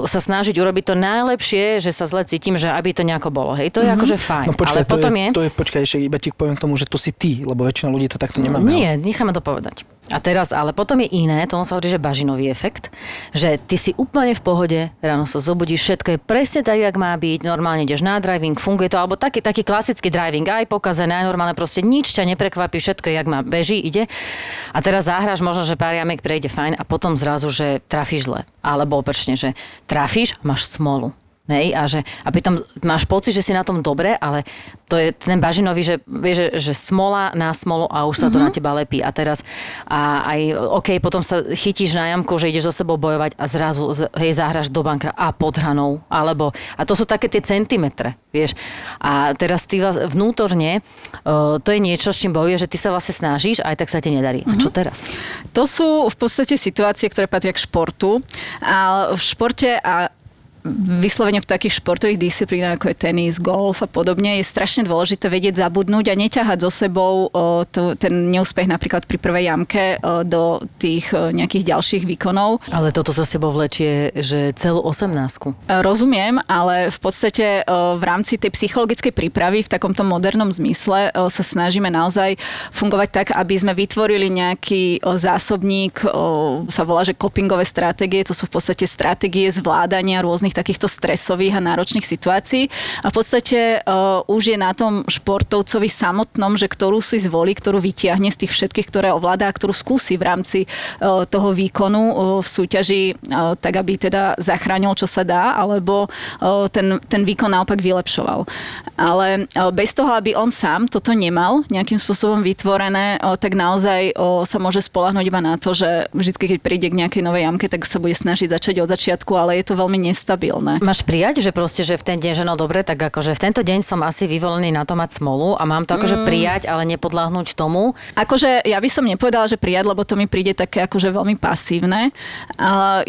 sa snažiť urobiť to najlepšie, že sa zle cítim, že aby to nejako bolo. Hej, to je mm-hmm. akože fajn. No počkaj, ale to potom je, je... To je, počkaj, ešte iba ti poviem k tomu, že to si ty, lebo väčšina ľudí to takto nemá. Nie, necháme to povedať. A teraz, ale potom je iné, tomu sa hovorí, že bažinový efekt, že ty si úplne v pohode, ráno sa zobudíš, všetko je presne tak, jak má byť, normálne ideš na driving, funguje to, alebo taký, taký klasický driving, aj pokazené, aj normálne, proste nič ťa neprekvapí, všetko je, jak má, beží, ide. A teraz zahráš možno, že pár jamek prejde fajn a potom zrazu, že trafíš zle. Alebo opačne, že trafíš máš smolu. Hej, a, že, a pritom máš pocit, že si na tom dobre, ale to je ten bažinový, že, vie, že, že smola na smolu a už sa to mm-hmm. na teba lepí. A teraz a aj, OK, potom sa chytíš na jamku, že ideš so sebou bojovať a zrazu hej, zahraš do bankra a pod hranou. Alebo, a to sú také tie centimetre, vieš. A teraz ty vnútorne, uh, to je niečo, s čím bojuje, že ty sa vlastne snažíš a aj tak sa ti nedarí. Mm-hmm. A čo mhm. teraz? To sú v podstate situácie, ktoré patria k športu. A v športe a vyslovene v takých športových disciplínach, ako je tenis, golf a podobne, je strašne dôležité vedieť zabudnúť a neťahať so sebou o, to, ten neúspech napríklad pri prvej jamke o, do tých o, nejakých ďalších výkonov. Ale toto za sebou vlečie, že celú osemnásku. Rozumiem, ale v podstate o, v rámci tej psychologickej prípravy v takomto modernom zmysle o, sa snažíme naozaj fungovať tak, aby sme vytvorili nejaký o, zásobník, o, sa volá, že copingové stratégie, to sú v podstate stratégie zvládania rôznych rôznych takýchto stresových a náročných situácií. A v podstate uh, už je na tom športovcovi samotnom, že ktorú si zvolí, ktorú vytiahne z tých všetkých, ktoré ovláda a ktorú skúsi v rámci uh, toho výkonu uh, v súťaži, uh, tak aby teda zachránil, čo sa dá, alebo uh, ten, ten výkon naopak vylepšoval. Ale uh, bez toho, aby on sám toto nemal nejakým spôsobom vytvorené, uh, tak naozaj uh, sa môže spolahnuť iba na to, že vždy, keď príde k nejakej novej jamke, tak sa bude snažiť začať od začiatku, ale je to veľmi nestabilné nestabilné. Máš prijať, že proste, že v ten deň, že no dobre, tak akože v tento deň som asi vyvolený na to mať smolu a mám to akože mm. prijať, ale nepodláhnuť tomu. Akože ja by som nepovedala, že prijať, lebo to mi príde také akože veľmi pasívne.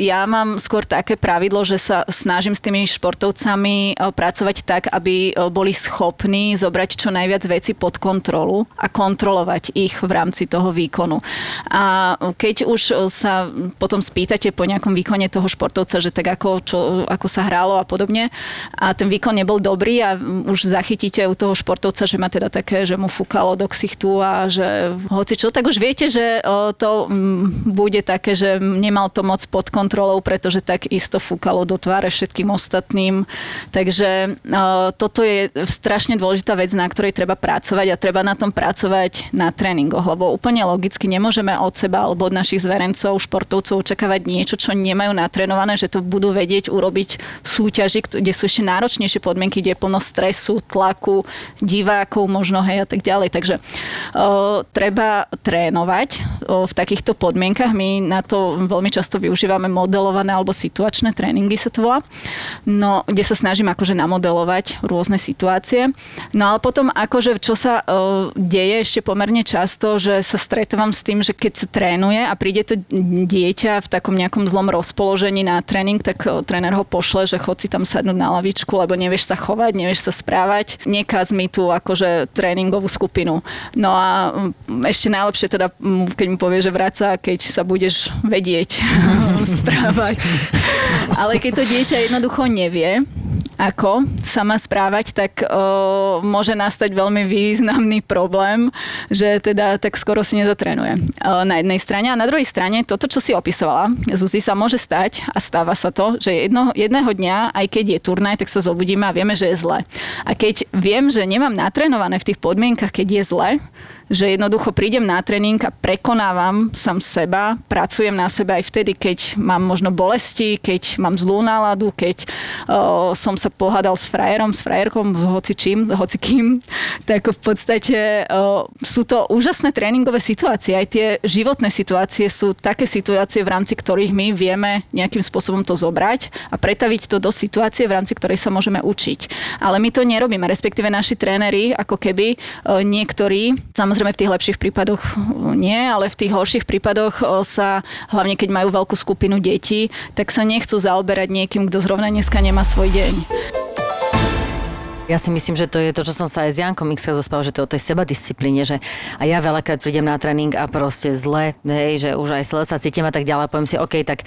Ja mám skôr také pravidlo, že sa snažím s tými športovcami pracovať tak, aby boli schopní zobrať čo najviac veci pod kontrolu a kontrolovať ich v rámci toho výkonu. A keď už sa potom spýtate po nejakom výkone toho športovca, že tak ako, čo, ako sa hralo a podobne. A ten výkon nebol dobrý a už zachytíte u toho športovca, že má teda také, že mu fúkalo do ksichtu a že hoci čo, tak už viete, že to bude také, že nemal to moc pod kontrolou, pretože tak isto fúkalo do tváre všetkým ostatným. Takže toto je strašne dôležitá vec, na ktorej treba pracovať a treba na tom pracovať na tréningoch, lebo úplne logicky nemôžeme od seba alebo od našich zverencov, športovcov očakávať niečo, čo nemajú natrénované, že to budú vedieť urobiť byť v súťaži, kde sú ešte náročnejšie podmienky, kde je plno stresu, tlaku, divákov možno, hej, a tak ďalej. Takže o, treba trénovať o, v takýchto podmienkach. My na to veľmi často využívame modelované alebo situačné tréningy sa to volá, no, kde sa snažím akože namodelovať rôzne situácie. No ale potom akože čo sa o, deje ešte pomerne často, že sa stretávam s tým, že keď sa trénuje a príde to dieťa v takom nejakom zlom rozpoložení na tréning, tak tréner ho pošle, že chod si tam sadnúť na lavičku, lebo nevieš sa chovať, nevieš sa správať. Nekaz mi tu akože tréningovú skupinu. No a mm, ešte najlepšie teda, mm, keď mi povie, že vráca, keď sa budeš vedieť *laughs* správať. *laughs* Ale keď to dieťa jednoducho nevie, ako sa má správať, tak o, môže nastať veľmi významný problém, že teda tak skoro si nezatrénuje o, na jednej strane. A na druhej strane, toto, čo si opisovala, Zuzi, sa môže stať a stáva sa to, že jedno, jedného dňa, aj keď je turnaj, tak sa zobudíme a vieme, že je zle. A keď viem, že nemám natrénované v tých podmienkach, keď je zle, že jednoducho prídem na tréning a prekonávam sam seba, pracujem na seba aj vtedy, keď mám možno bolesti, keď mám zlú náladu, keď o, som sa pohádal s frajerom, s frajerkom, s hoci čím, hoci *laughs* tak v podstate o, sú to úžasné tréningové situácie. Aj tie životné situácie sú také situácie, v rámci ktorých my vieme nejakým spôsobom to zobrať a pretaviť to do situácie, v rámci ktorej sa môžeme učiť. Ale my to nerobíme, respektíve naši tréneri, ako keby o, niektorí, samozrejme Samozrejme v tých lepších prípadoch nie, ale v tých horších prípadoch sa, hlavne keď majú veľkú skupinu detí, tak sa nechcú zaoberať niekým, kto zrovna dneska nemá svoj deň. Ja si myslím, že to je to, čo som sa aj s Jankom X dospal, že to je o tej sebadisciplíne, že a ja veľakrát prídem na tréning a proste zle, hej, že už aj zle sa cítim a tak ďalej, poviem si, OK, tak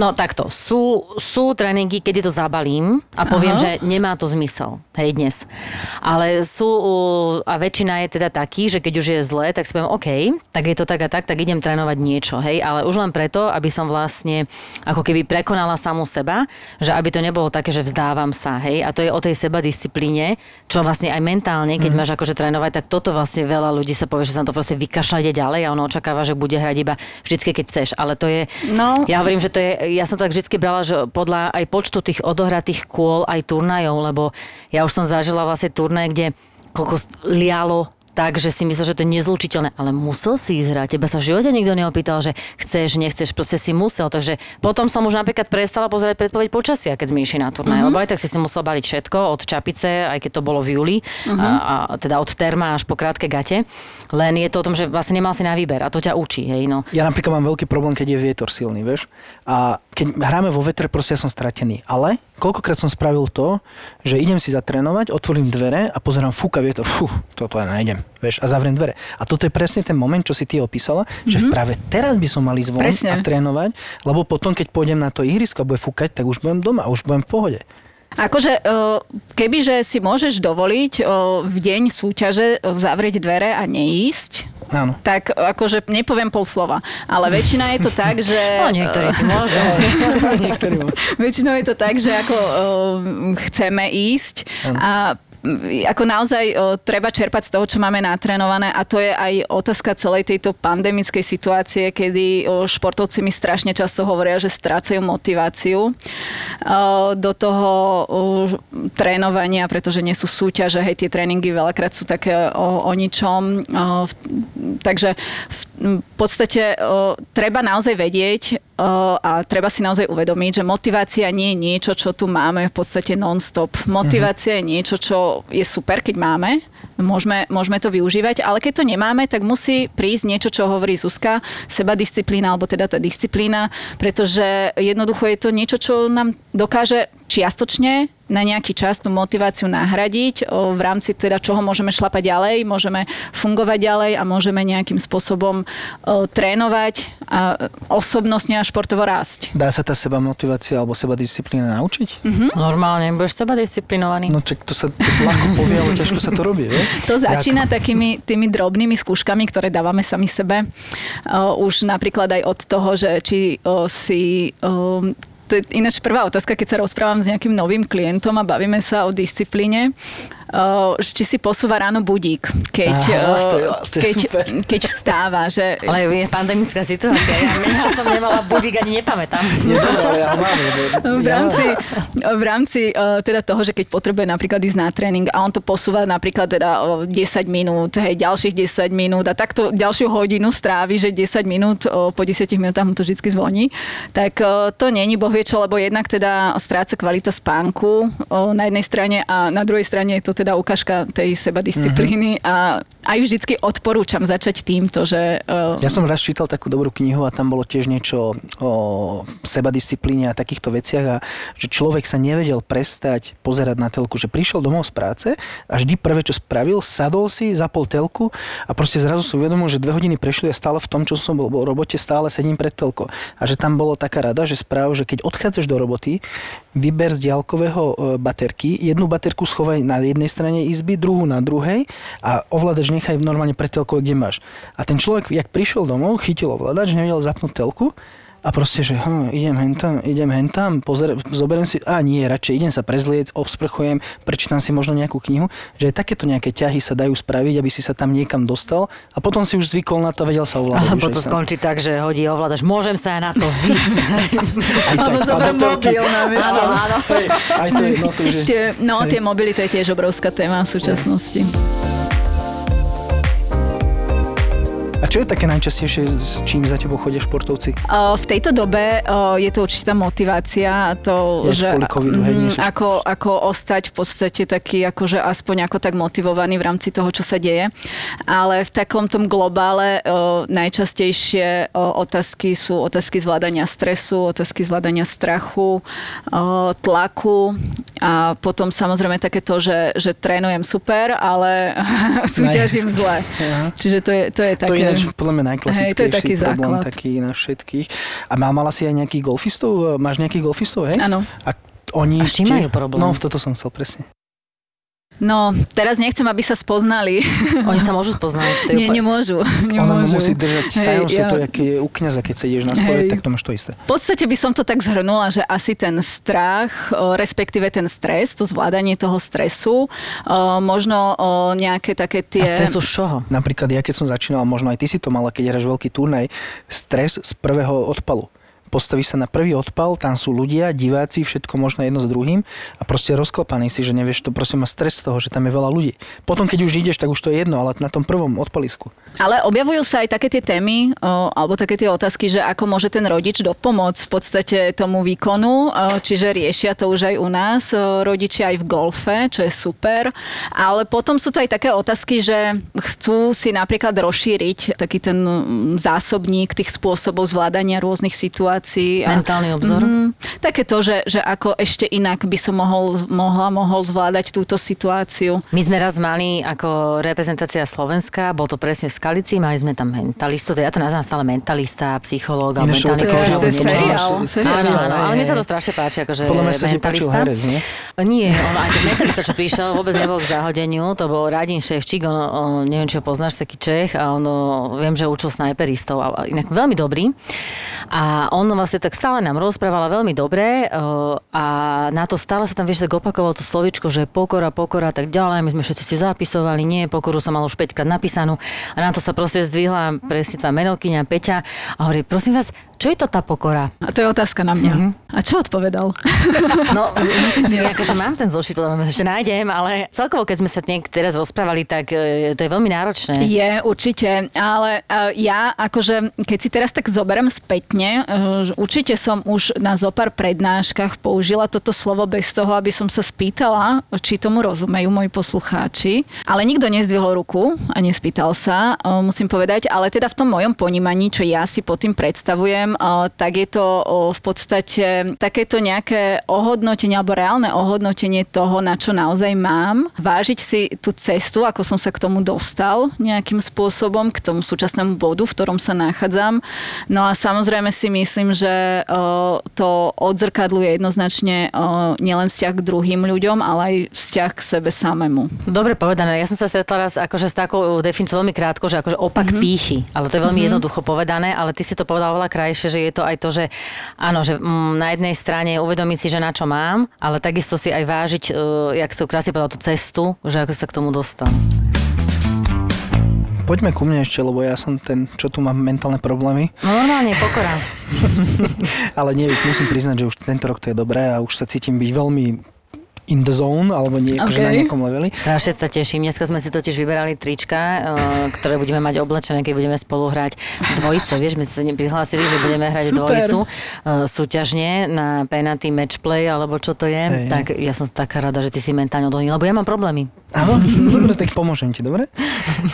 no takto, sú, sú tréningy, kedy to zabalím a poviem, Aha. že nemá to zmysel, hej, dnes. Ale sú, a väčšina je teda taký, že keď už je zle, tak si poviem, OK, tak je to tak a tak, tak idem trénovať niečo, hej, ale už len preto, aby som vlastne ako keby prekonala samú seba, že aby to nebolo také, že vzdávam sa, hej, a to je o tej sebadisciplíne disciplíne, čo vlastne aj mentálne, keď mm. máš akože trénovať, tak toto vlastne veľa ľudí sa povie, že sa to proste vykašľa ide ďalej a ono očakáva, že bude hrať iba vždycky, keď chceš. Ale to je, no. ja hovorím, že to je, ja som to tak vždycky brala, že podľa aj počtu tých odohratých kôl aj turnajov, lebo ja už som zažila vlastne turnaj, kde koľko lialo tak, že si myslel, že to je nezlučiteľné, ale musel si ísť hrať. Teba sa v živote nikto neopýtal, že chceš, nechceš, proste si musel. Takže potom som už napríklad prestala pozerať predpoveď počasia, keď sme išli na turnaj, mm-hmm. lebo aj tak si si musel baliť všetko od čapice, aj keď to bolo v júli, mm-hmm. a, a, teda od terma až po krátke gate. Len je to o tom, že vlastne nemal si na výber a to ťa učí. Hej, no. Ja napríklad mám veľký problém, keď je vietor silný, vieš. A keď hráme vo vetre, proste ja som stratený. Ale koľkokrát som spravil to, že idem si zatrénovať, otvorím dvere a pozerám, fúka vietor, fú, toto ja nejdem, vieš, a zavriem dvere. A toto je presne ten moment, čo si ty opísala, mm-hmm. že mhm. práve teraz by som mali zvon presne. a trénovať, lebo potom, keď pôjdem na to ihrisko a bude fúkať, tak už budem doma, už budem v pohode. Akože, kebyže si môžeš dovoliť v deň súťaže zavrieť dvere a neísť, Áno. tak akože nepoviem pol slova. Ale väčšina je to *laughs* tak, že... No niektorí si môžu. *laughs* Väčšinou je to tak, že ako chceme ísť Áno. a ako naozaj o, treba čerpať z toho, čo máme natrénované a to je aj otázka celej tejto pandemickej situácie, kedy o, športovci mi strašne často hovoria, že strácajú motiváciu o, do toho o, trénovania, pretože nie sú súťaže, hej, tie tréningy veľakrát sú také o, o ničom. O, v, takže v, v podstate o, treba naozaj vedieť, a treba si naozaj uvedomiť, že motivácia nie je niečo, čo tu máme v podstate non-stop. Motivácia je niečo, čo je super, keď máme, môžeme, môžeme to využívať, ale keď to nemáme, tak musí prísť niečo, čo hovorí Zuzka, seba disciplína, alebo teda tá disciplína, pretože jednoducho je to niečo, čo nám dokáže čiastočne na nejaký čas tú motiváciu nahradiť, v rámci teda čoho môžeme šlapať ďalej, môžeme fungovať ďalej a môžeme nejakým spôsobom trénovať a osobnostne a športovo rásť. Dá sa tá seba motivácia alebo seba disciplína naučiť? Mm-hmm. Normálne, budeš seba disciplinovaný. No čak to sa, to sa ľahko povie, ale ťažko sa to robí. Vie? *laughs* To začína Ako? takými tými drobnými skúškami, ktoré dávame sami sebe. už napríklad aj od toho, že či si to je ináč prvá otázka, keď sa rozprávam s nejakým novým klientom a bavíme sa o disciplíne či si posúva ráno budík, keď, Aha, to je- to je keď, super. keď vstáva. Že... Ale je pandemická situácia. Ja, ja som nemala budík, ani nepamätám. *laughs* Nie, ja mám. v rámci, v rámci uh, teda toho, že keď potrebuje napríklad ísť na tréning a on to posúva napríklad teda o 10 minút, hej, ďalších 10 minút a takto ďalšiu hodinu strávi, že 10 minút o, po 10 minútach mu to vždy zvoní, tak to není boh vie čo, lebo jednak teda stráca kvalita spánku o, na jednej strane a na druhej strane je to teda ukážka tej sebadisciplíny Mhm. a aj vždycky odporúčam začať týmto, že uh, Ja som raz čítal takú dobrú knihu a tam bolo tiež niečo o sebadisciplíne a takýchto veciach a že človek sa nevedel prestať pozerať na telku, že prišiel domov z práce a vždy prvé, čo spravil, sadol si, zapol telku a proste zrazu si uvedomil, že dve hodiny prešli a stále v tom, čo som bol v robote, stále sedím pred telkou. A že tam bolo taká rada, že správ, že keď odchádzaš do roboty, vyber z diaľkového e, baterky, jednu baterku schovaj na jednej strane izby, druhú na druhej a ovládač nechaj normálne pred telkou, kde máš. A ten človek, jak prišiel domov, chytil ovládač, nevedel zapnúť telku a proste, že hm, idem hentam, idem hentam, pozer, zoberiem si, a nie, radšej idem sa prezliec, obsprchujem, prečítam si možno nejakú knihu, že aj takéto nejaké ťahy sa dajú spraviť, aby si sa tam niekam dostal a potom si už zvykol na to a vedel sa ovládať. Alebo to skončí tak, že hodí ovládač. Môžem sa aj na to vy. *laughs* Alebo. Áno, áno. Hej, Aj to je, no to. Ešte, no, Hej. tie mobily, to je tiež obrovská téma v súčasnosti. A čo je také najčastejšie, s čím za tebou chodia športovci? O, V tejto dobe o, je to určitá motivácia, to, Jak že kvôli covidu, hej, mhm, ako, ako ostať v podstate taký, akože aspoň ako tak motivovaný v rámci toho, čo sa deje. Ale v takom tom globále o, najčastejšie o, otázky sú otázky zvládania stresu, otázky zvládania strachu, o, tlaku a potom samozrejme také to, že, že trénujem super, ale *laughs* súťažím zle. Čiže to je, to je také... To je ináč podľa mňa Hej, to je najklasickejší taký problém základ. taký na všetkých. A má, mala si aj nejakých golfistov? Máš nejakých golfistov, hej? Áno. A oni A s čím majú problém? No, toto som chcel presne. No, teraz nechcem, aby sa spoznali. Oni sa môžu spoznať. To je Nie, úplne- nemôžu. Ono nemôžu. musí držať tajomstvo, ja- to aké je u kniaza, keď sedíš na spore, Hej. tak to máš to isté. V podstate by som to tak zhrnula, že asi ten strach, respektíve ten stres, to zvládanie toho stresu, možno nejaké také tie... A stresu z čoho? Napríklad ja, keď som začínal, možno aj ty si to mala, keď hráš veľký turnaj, stres z prvého odpalu. Postavíš sa na prvý odpal, tam sú ľudia, diváci, všetko možno jedno s druhým a proste rozklapaný si, že nevieš, to proste má stres z toho, že tam je veľa ľudí. Potom, keď už ideš, tak už to je jedno, ale na tom prvom odpalisku. Ale objavujú sa aj také tie témy, alebo také tie otázky, že ako môže ten rodič dopomôcť v podstate tomu výkonu, čiže riešia to už aj u nás, rodičia aj v golfe, čo je super. Ale potom sú to aj také otázky, že chcú si napríklad rozšíriť taký ten zásobník tých spôsobov zvládania rôznych situácií. A, Mentálny obzor? Mhm. také to, že, že ako ešte inak by som mohol, mohla, mohol zvládať túto situáciu. My sme raz mali ako reprezentácia Slovenska, bol to presne v Skalici, mali sme tam mentalistu, ja to nazývam stále mentalista, psychológ a mentálny niečo- Áno, áno, ale mne sa to strašne páči, akože Podľa mňa mentalista. herec, nie? Nie, on aj ten mentalista, čo prišiel, vôbec nebol k zahodeniu, to bol Radin Ševčík, on, on, neviem, či ho poznáš, taký Čech a on, o, viem, že učil snajperistov, a, a inak veľmi dobrý. A on vlastne tak stále nám rozprával a veľmi dobre o, a na to stále sa tam, vieš, tak opakovalo to slovičko, že pokora, pokora tak ďalej. My sme všetci si zapisovali, nie, pokoru som mal už 5 krát napísanú a na to sa proste zdvihla presne tvá menokyňa Peťa a hovorí, prosím vás, čo je to tá pokora? A to je otázka na mňa. A čo odpovedal? *laughs* No, myslím si, ako, že *laughs* mám ten zošit, mňa, že nájdem, ale celkovo, keď sme sa niek teraz rozprávali, tak e, to je veľmi náročné. Je, určite, ale uh, ja akože, keď si teraz tak zoberiem spätne, že určite som už na zopár prednáškach použila toto slovo bez toho, aby som sa spýtala, či tomu rozumejú moji poslucháči. Ale nikto nezdvihol ruku a nespýtal sa, uh, musím povedať, ale teda v tom mojom ponímaní, čo ja si pod tým predstavujem, tak je to v podstate takéto nejaké ohodnotenie alebo reálne ohodnotenie toho, na čo naozaj mám. Vážiť si tú cestu, ako som sa k tomu dostal nejakým spôsobom, k tomu súčasnému bodu, v ktorom sa nachádzam. No a samozrejme si myslím, že to odzrkadluje jednoznačne nielen vzťah k druhým ľuďom, ale aj vzťah k sebe samému. Dobre povedané. Ja som sa stretla raz akože s takou definíciou veľmi krátko, že akože opak mm-hmm. pýchy. Ale to je veľmi mm-hmm. jednoducho povedané, ale ty si to povedala oveľa krajšie, ďalšie, že je to aj to, že áno, že mm, na jednej strane uvedomiť si, že na čo mám, ale takisto si aj vážiť, uh, jak si krásne povedal, tú cestu, že ako sa k tomu dostal. Poďme ku mne ešte, lebo ja som ten, čo tu mám mentálne problémy. No normálne, pokora. *laughs* Ale nie, už musím priznať, že už tento rok to je dobré a už sa cítim byť veľmi in the zone, alebo nie, okay. na nejakom leveli. Strašne sa teším. Dneska sme si totiž vyberali trička, eh, ktoré budeme mať oblečené, keď budeme spolu hrať dvojice. Vieš, my sme sa prihlásili, že budeme hrať Super. dvojicu eh, súťažne na penalty match play, alebo čo to je. Hej. Tak ja som taká rada, že ty si mentálne odhodnil, lebo ja mám problémy. Áno, *laughs* dobre, tak pomôžem ti, dobre?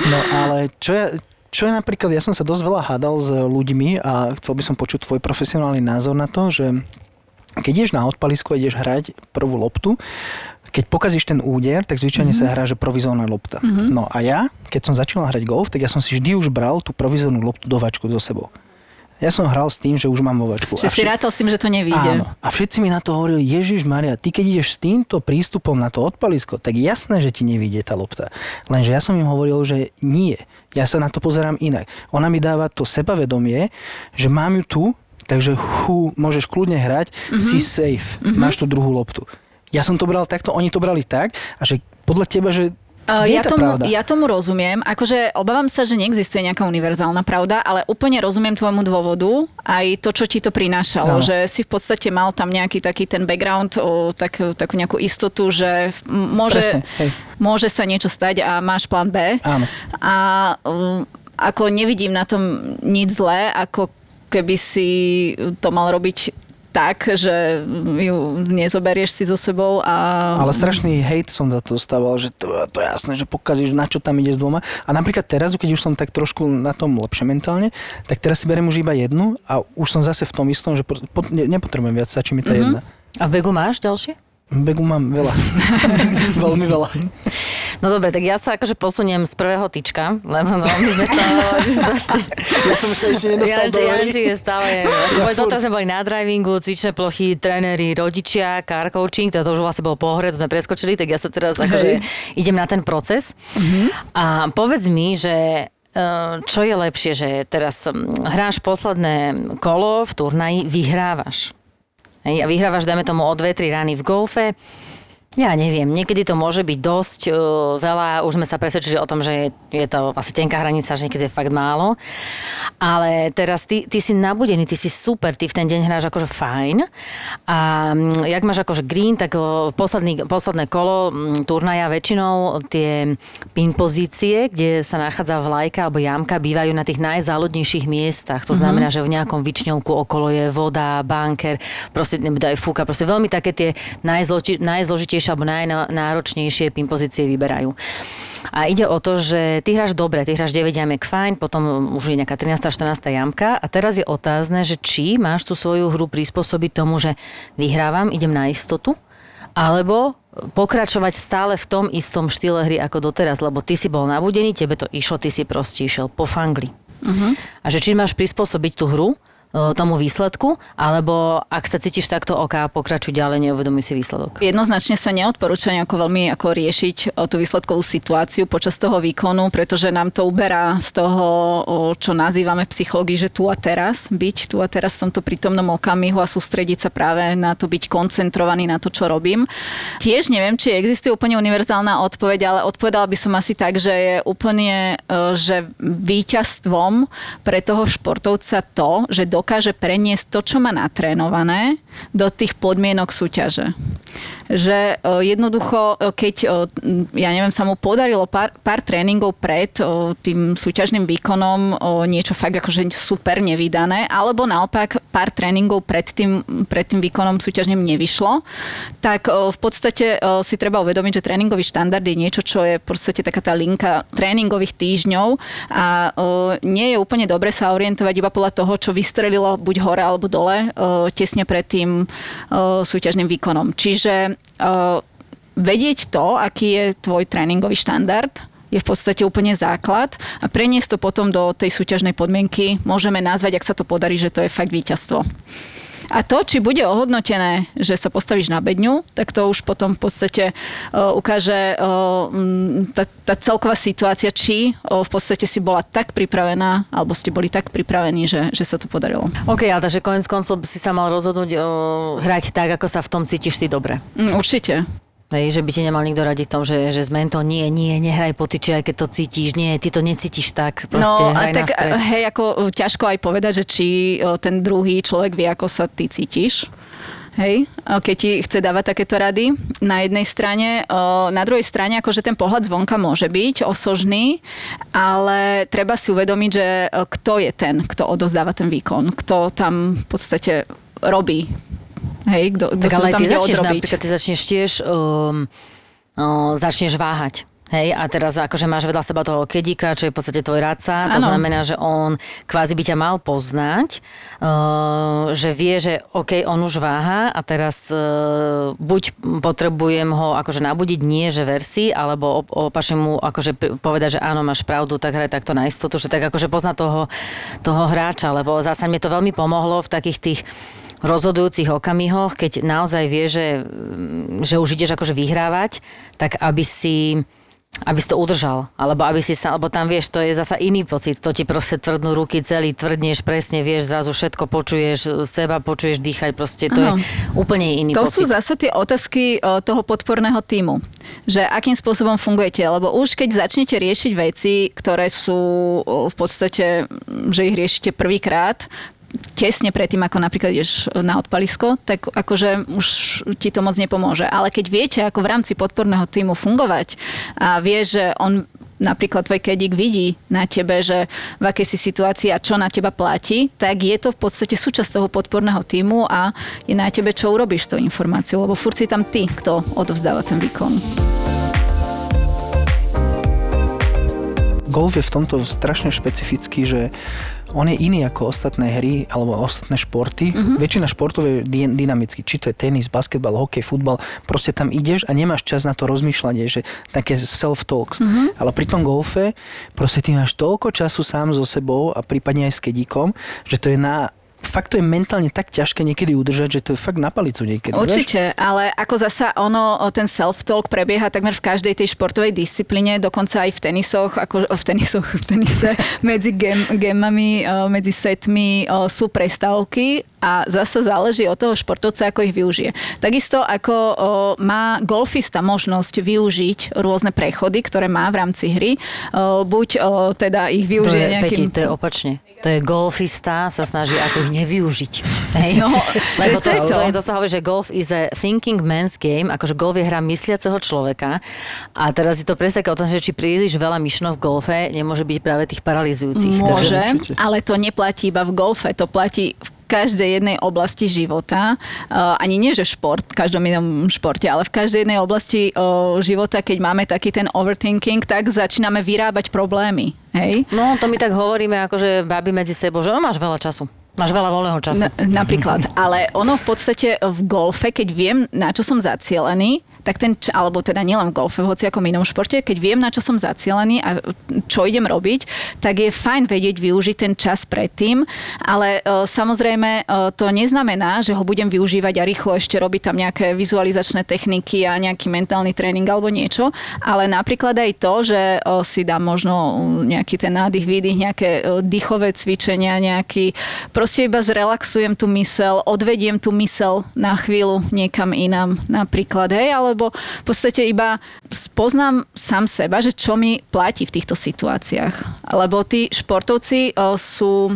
No ale čo ja, čo je napríklad, ja som sa dosť veľa hádal s ľuďmi a chcel by som počuť tvoj profesionálny názor na to, že keď ideš na odpalisku a ideš hrať prvú loptu, keď pokazíš ten úder, tak zvyčajne mm-hmm. sa hrá, že provizórna lopta. Mm-hmm. No a ja, keď som začal hrať golf, tak ja som si vždy už bral tú provizórnu loptu do vačku so sebou. Ja som hral s tým, že už mám vovačku. Že a si vši... rátal s tým, že to nevíde. Áno. A všetci mi na to hovorili, Ježiš Maria, ty keď ideš s týmto prístupom na to odpalisko, tak jasné, že ti nevíde tá lopta. Lenže ja som im hovoril, že nie. Ja sa na to pozerám inak. Ona mi dáva to sebavedomie, že mám ju tu, takže hu, môžeš kľudne hrať, mm-hmm. si safe, mm-hmm. máš tú druhú loptu. Ja som to bral takto, oni to brali tak, a že podľa teba, že ja, tomu, ja tomu rozumiem. Akože obávam sa, že neexistuje nejaká univerzálna pravda, ale úplne rozumiem tvojmu dôvodu aj to, čo ti to prinášalo. No. Že si v podstate mal tam nejaký taký ten background, o, tak, takú nejakú istotu, že môže, môže sa niečo stať a máš plán B. Áno. A um, ako nevidím na tom nič zlé, ako keby si to mal robiť tak, že ju nezoberieš si so sebou a... Ale strašný hejt som za to dostával, že to, to je jasné, že pokazíš, na čo tam ide s dvoma. A napríklad teraz, keď už som tak trošku na tom lepšie mentálne, tak teraz si beriem už iba jednu a už som zase v tom istom, že po, po, ne, nepotrebujem viac, stačí mi tá mm-hmm. jedna. A v Begu máš ďalšie? Begu mám veľa. *laughs* Veľmi veľa. No dobre, tak ja sa akože posuniem z prvého tyčka, lebo no, my sme stále... ja som sa ešte nedostal Janči, Janči je stále... Ja doteraz sme boli na drivingu, cvičné plochy, tréneri, rodičia, car coaching, to už vlastne bolo pohore, to sme preskočili, tak ja sa teraz akože idem na ten proces. Mm-hmm. A povedz mi, že e, čo je lepšie, že teraz hráš posledné kolo v turnaji, vyhrávaš. Hej, a vyhrávaš, dajme tomu, o 2-3 rány v golfe, ja neviem, niekedy to môže byť dosť uh, veľa, už sme sa presvedčili o tom, že je, je to vlastne tenká hranica, že niekedy je fakt málo. Ale teraz ty, ty si nabudený, ty si super, ty v ten deň hráš akože fajn. A um, jak máš akože green, tak uh, posledný, posledné kolo um, turnaja väčšinou tie pin pozície, kde sa nachádza vlajka alebo jamka, bývajú na tých najzáľudnejších miestach. To znamená, mm-hmm. že v nejakom vyčňovku okolo je voda, banker, proste aj fúka, proste veľmi také tie najzloži, najzložitejšie alebo najnáročnejšie pin pozície vyberajú. A ide o to, že ty hráš dobre, ty hráš 9 jamek fajn, potom už je nejaká 13. 14. jamka a teraz je otázne, že či máš tú svoju hru prispôsobiť tomu, že vyhrávam, idem na istotu, alebo pokračovať stále v tom istom štýle hry ako doteraz, lebo ty si bol nabudený, tebe to išlo, ty si proste išiel po fangli. Uh-huh. A že či máš prispôsobiť tú hru tomu výsledku, alebo ak sa cítiš takto oká, pokračuj ďalej, neuvedomí si výsledok. Jednoznačne sa neodporúča nejako veľmi ako riešiť tú výsledkovú situáciu počas toho výkonu, pretože nám to uberá z toho, čo nazývame psychológii, že tu a teraz, byť tu a teraz v tomto prítomnom okamihu a sústrediť sa práve na to byť koncentrovaný na to, čo robím. Tiež neviem, či existuje úplne univerzálna odpoveď, ale odpovedala by som asi tak, že je úplne, že víťazstvom pre toho športovca to, že do dokáže preniesť to, čo má natrénované, do tých podmienok súťaže. Že jednoducho, keď, ja neviem, sa mu podarilo pár, pár tréningov pred tým súťažným výkonom niečo fakt akože super nevydané, alebo naopak pár tréningov pred tým, pred tým výkonom súťažným nevyšlo, tak v podstate si treba uvedomiť, že tréningový štandard je niečo, čo je v podstate taká tá linka tréningových týždňov a nie je úplne dobre sa orientovať iba podľa toho, čo vystrelilo buď hore alebo dole tesne pred tým súťažným výkonom. Čiže vedieť to, aký je tvoj tréningový štandard, je v podstate úplne základ a preniesť to potom do tej súťažnej podmienky môžeme nazvať, ak sa to podarí, že to je fakt víťazstvo. A to, či bude ohodnotené, že sa postavíš na bedňu, tak to už potom v podstate uh, ukáže uh, tá, tá celková situácia, či uh, v podstate si bola tak pripravená, alebo ste boli tak pripravení, že, že sa to podarilo. OK, ale takže konec koncov si sa mal rozhodnúť uh, hrať tak, ako sa v tom cítiš ty dobre. Mm, určite. Hej, že by ti nemal nikto radiť tom, že, že zmen to, nie, nie, nehraj potiče, aj keď to cítiš, nie, ty to necítiš tak, proste no, hraj a tak, na hej, ako ťažko aj povedať, že či o, ten druhý človek vie, ako sa ty cítiš. Hej, o, keď ti chce dávať takéto rady na jednej strane. Na druhej strane, akože ten pohľad zvonka môže byť osožný, ale treba si uvedomiť, že kto je ten, kto odozdáva ten výkon, kto tam v podstate robí Hej, kto, kto Tak ale tam ty začneš, odrobiť. napríklad, ty začneš tiež, um, uh, začneš váhať. Hej, a teraz akože máš vedľa seba toho kedika, čo je v podstate tvoj radca. To Áno. znamená, že on kvázi by ťa mal poznať, uh, že vie, že OK, on už váha a teraz uh, buď potrebujem ho akože nabudiť, nie že versi, alebo op- opačne mu akože povedať, že áno, máš pravdu, tak hraj takto na istotu, že tak akože pozná toho, toho hráča, lebo zasa mne to veľmi pomohlo v takých tých rozhodujúcich okamihoch, keď naozaj vie, že, že už ideš akože vyhrávať, tak aby si aby si to udržal, alebo aby si sa, lebo tam vieš, to je zasa iný pocit, to ti proste tvrdnú ruky celý, tvrdneš, presne vieš, zrazu všetko počuješ, seba počuješ dýchať, proste to Áno. je úplne iný To pocit. sú zase tie otázky o, toho podporného týmu. Že akým spôsobom fungujete. Lebo už keď začnete riešiť veci, ktoré sú o, v podstate, že ich riešite prvýkrát, tesne predtým, ako napríklad ideš na odpalisko, tak akože už ti to moc nepomôže. Ale keď viete, ako v rámci podporného týmu fungovať a vie, že on napríklad tvoj kedík vidí na tebe, že v akej si situácii a čo na teba platí, tak je to v podstate súčasť toho podporného týmu a je na tebe, čo urobíš s tou informáciou, lebo furt si tam ty, kto odovzdáva ten výkon. Golf je v tomto strašne špecifický, že on je iný ako ostatné hry alebo ostatné športy. Uh-huh. Väčšina športov je dy- dynamický. Či to je tenis, basketbal, hokej, futbal. Proste tam ideš a nemáš čas na to rozmýšľanie, že také self-talks. Uh-huh. Ale pri tom golfe proste ty máš toľko času sám so sebou a prípadne aj s kedíkom, že to je na fakt to je mentálne tak ťažké niekedy udržať, že to je fakt na palicu niekedy. vieš? Určite, ale ako zasa ono, ten self-talk prebieha takmer v každej tej športovej disciplíne, dokonca aj v tenisoch, ako v tenisoch, *laughs* v tenise, medzi gem, gemami, medzi setmi sú prestávky a zase záleží od toho športovca, ako ich využije. Takisto ako o, má golfista možnosť využiť rôzne prechody, ktoré má v rámci hry, o, buď o, teda ich to využije je, nejakým... Peti, to je opačne. To je golfista, sa snaží ako ich nevyužiť. *laughs* Hej? No, *laughs* Lebo to, *laughs* to je to. to, je, to sa hovorí, že golf is a thinking man's game, akože golf je hra mysliaceho človeka. A teraz je to presne taká otázka, že či príliš veľa myšnov v golfe nemôže byť práve tých paralizujúcich. Môže, určite. ale to neplatí iba v golfe, to platí v každej jednej oblasti života, uh, ani nie že šport, v každom inom športe, ale v každej jednej oblasti uh, života, keď máme taký ten overthinking, tak začíname vyrábať problémy. Hej? No, to my tak hovoríme, akože babi medzi sebou, že no, máš veľa času. Máš veľa voľného času. Na, napríklad. Ale ono v podstate v golfe, keď viem, na čo som zacielený, tak ten, alebo teda nielen v golfe, v hociakom inom športe, keď viem, na čo som zacielený a čo idem robiť, tak je fajn vedieť využiť ten čas predtým, ale e, samozrejme e, to neznamená, že ho budem využívať a rýchlo ešte robiť tam nejaké vizualizačné techniky a nejaký mentálny tréning alebo niečo, ale napríklad aj to, že e, si dám možno nejaký ten nádych, výdych, nejaké dýchové cvičenia, nejaký, proste iba zrelaxujem tú mysel, odvediem tú mysel na chvíľu niekam inám napríklad, hej, alebo v podstate iba spoznám sám seba, že čo mi platí v týchto situáciách. Lebo tí športovci o, sú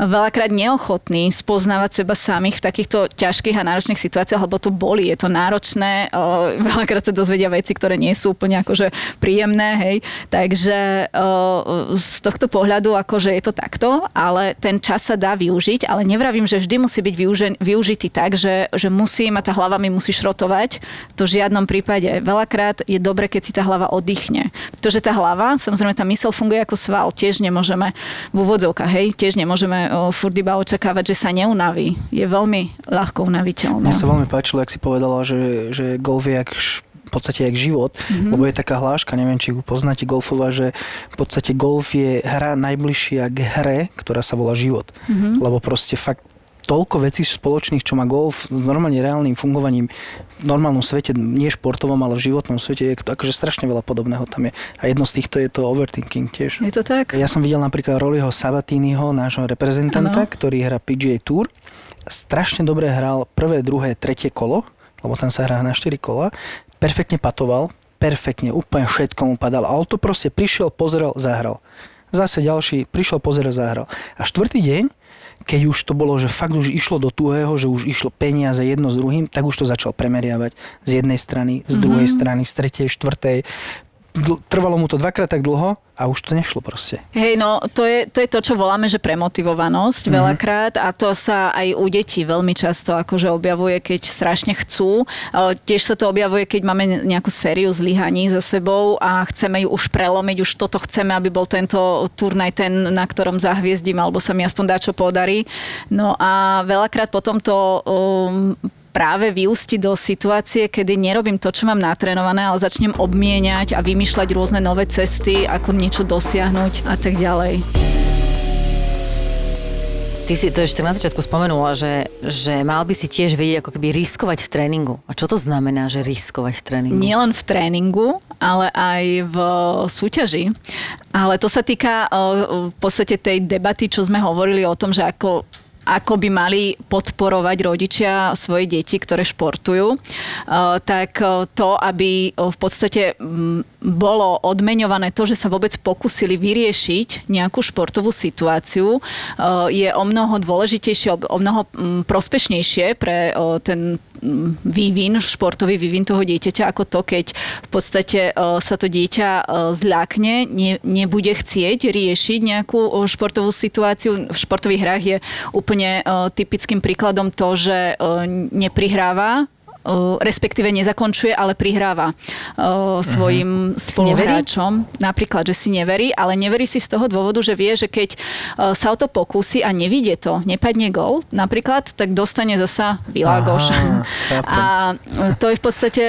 veľakrát neochotní spoznávať seba samých v takýchto ťažkých a náročných situáciách, lebo to boli, je to náročné, o, *laughs* veľakrát sa dozvedia veci, ktoré nie sú úplne akože príjemné, hej. Takže o, z tohto pohľadu akože je to takto, ale ten čas sa dá využiť, ale nevravím, že vždy musí byť využitý tak, že, že musí a tá hlava mi musí šrotovať. To v žiadnom prípade. Veľakrát je dobre, keď si tá hlava oddychne. Pretože tá hlava, samozrejme tá mysel funguje ako sval. Tiež nemôžeme v úvodzovkách, hej, tiež nemôžeme o, furt iba očakávať, že sa neunaví. Je veľmi ľahko unaviteľná. Mne sa veľmi páčilo, ak si povedala, že, že golf je jak v podstate jak život, mm-hmm. lebo je taká hláška, neviem, či ju poznáte golfová, že v podstate golf je hra najbližšia k hre, ktorá sa volá život. Mm-hmm. Lebo proste fakt toľko vecí spoločných, čo má golf s normálne reálnym fungovaním v normálnom svete, nie športovom, ale v životnom svete, je to akože strašne veľa podobného tam je. A jedno z týchto je to overthinking tiež. Je to tak? Ja som videl napríklad Rollyho Sabatiniho, nášho reprezentanta, ano. ktorý hrá PGA Tour. Strašne dobre hral prvé, druhé, tretie kolo, lebo tam sa hrá na 4 kola. Perfektne patoval, perfektne, úplne všetko mu padalo. Ale to proste prišiel, pozrel, zahral. Zase ďalší, prišiel, pozrel, zahral. A štvrtý deň keď už to bolo, že fakt už išlo do tuhého, že už išlo peniaze jedno s druhým, tak už to začal premeriavať z jednej strany, z druhej mm-hmm. strany, z tretej, štvrtej. Trvalo mu to dvakrát tak dlho, a už to nešlo proste. Hej, no to je, to je to, čo voláme, že premotivovanosť mm-hmm. veľakrát a to sa aj u detí veľmi často akože objavuje, keď strašne chcú. Tiež sa to objavuje, keď máme nejakú sériu zlyhaní za sebou a chceme ju už prelomiť, už toto chceme, aby bol tento turnaj ten, na ktorom zahviezdím, alebo sa mi aspoň dá čo podarí. No a veľakrát potom to um, práve vyústi do situácie, kedy nerobím to, čo mám natrénované, ale začnem obmieniať a vymýšľať rôzne nové cesty, ako niečo dosiahnuť a tak ďalej. Ty si to ešte na začiatku spomenula, že, že mal by si tiež vedieť ako keby riskovať v tréningu. A čo to znamená, že riskovať v tréningu? Nielen v tréningu, ale aj v súťaži. Ale to sa týka v podstate tej debaty, čo sme hovorili o tom, že ako ako by mali podporovať rodičia svoje deti, ktoré športujú, eh, tak eh, to, aby eh, v podstate mm, bolo odmeňované to, že sa vôbec pokusili vyriešiť nejakú športovú situáciu, je o mnoho dôležitejšie, o mnoho mm, prospešnejšie pre ten mm, vývin, športový vývin toho dieťaťa, ako to, keď v podstate sa to dieťa zľakne, ne, nebude chcieť riešiť nejakú športovú situáciu. V športových hrách je úplne úplne uh, typickým príkladom to, že uh, neprihráva respektíve nezakončuje, ale prihráva svojim uh-huh. spoluhráčom. Napríklad, že si neverí, ale neverí si z toho dôvodu, že vie, že keď sa o to pokusí a nevidie to, nepadne gol napríklad, tak dostane zasa világoš. a to je v podstate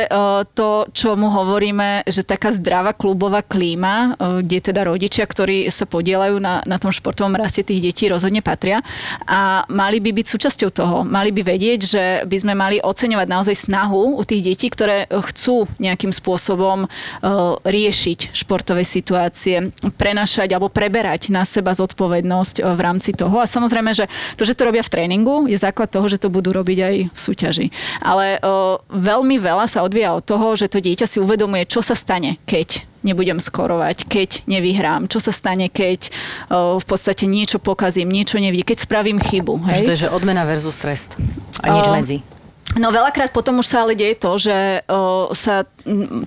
to, čo mu hovoríme, že taká zdravá klubová klíma, kde teda rodičia, ktorí sa podielajú na, na tom športovom raste tých detí, rozhodne patria a mali by byť súčasťou toho. Mali by vedieť, že by sme mali oceňovať naozaj snahu u tých detí, ktoré chcú nejakým spôsobom uh, riešiť športové situácie, prenašať alebo preberať na seba zodpovednosť uh, v rámci toho. A samozrejme, že to, že to robia v tréningu, je základ toho, že to budú robiť aj v súťaži. Ale veľmi veľa sa odvíja od toho, že to dieťa si uvedomuje, čo sa stane, keď nebudem skorovať, keď nevyhrám, čo sa stane, keď o, v podstate niečo pokazím, niečo nevidím, keď spravím chybu. Hej? to je, že odmena versus trest a nič o, medzi. No veľakrát potom už sa ale deje to, že o, sa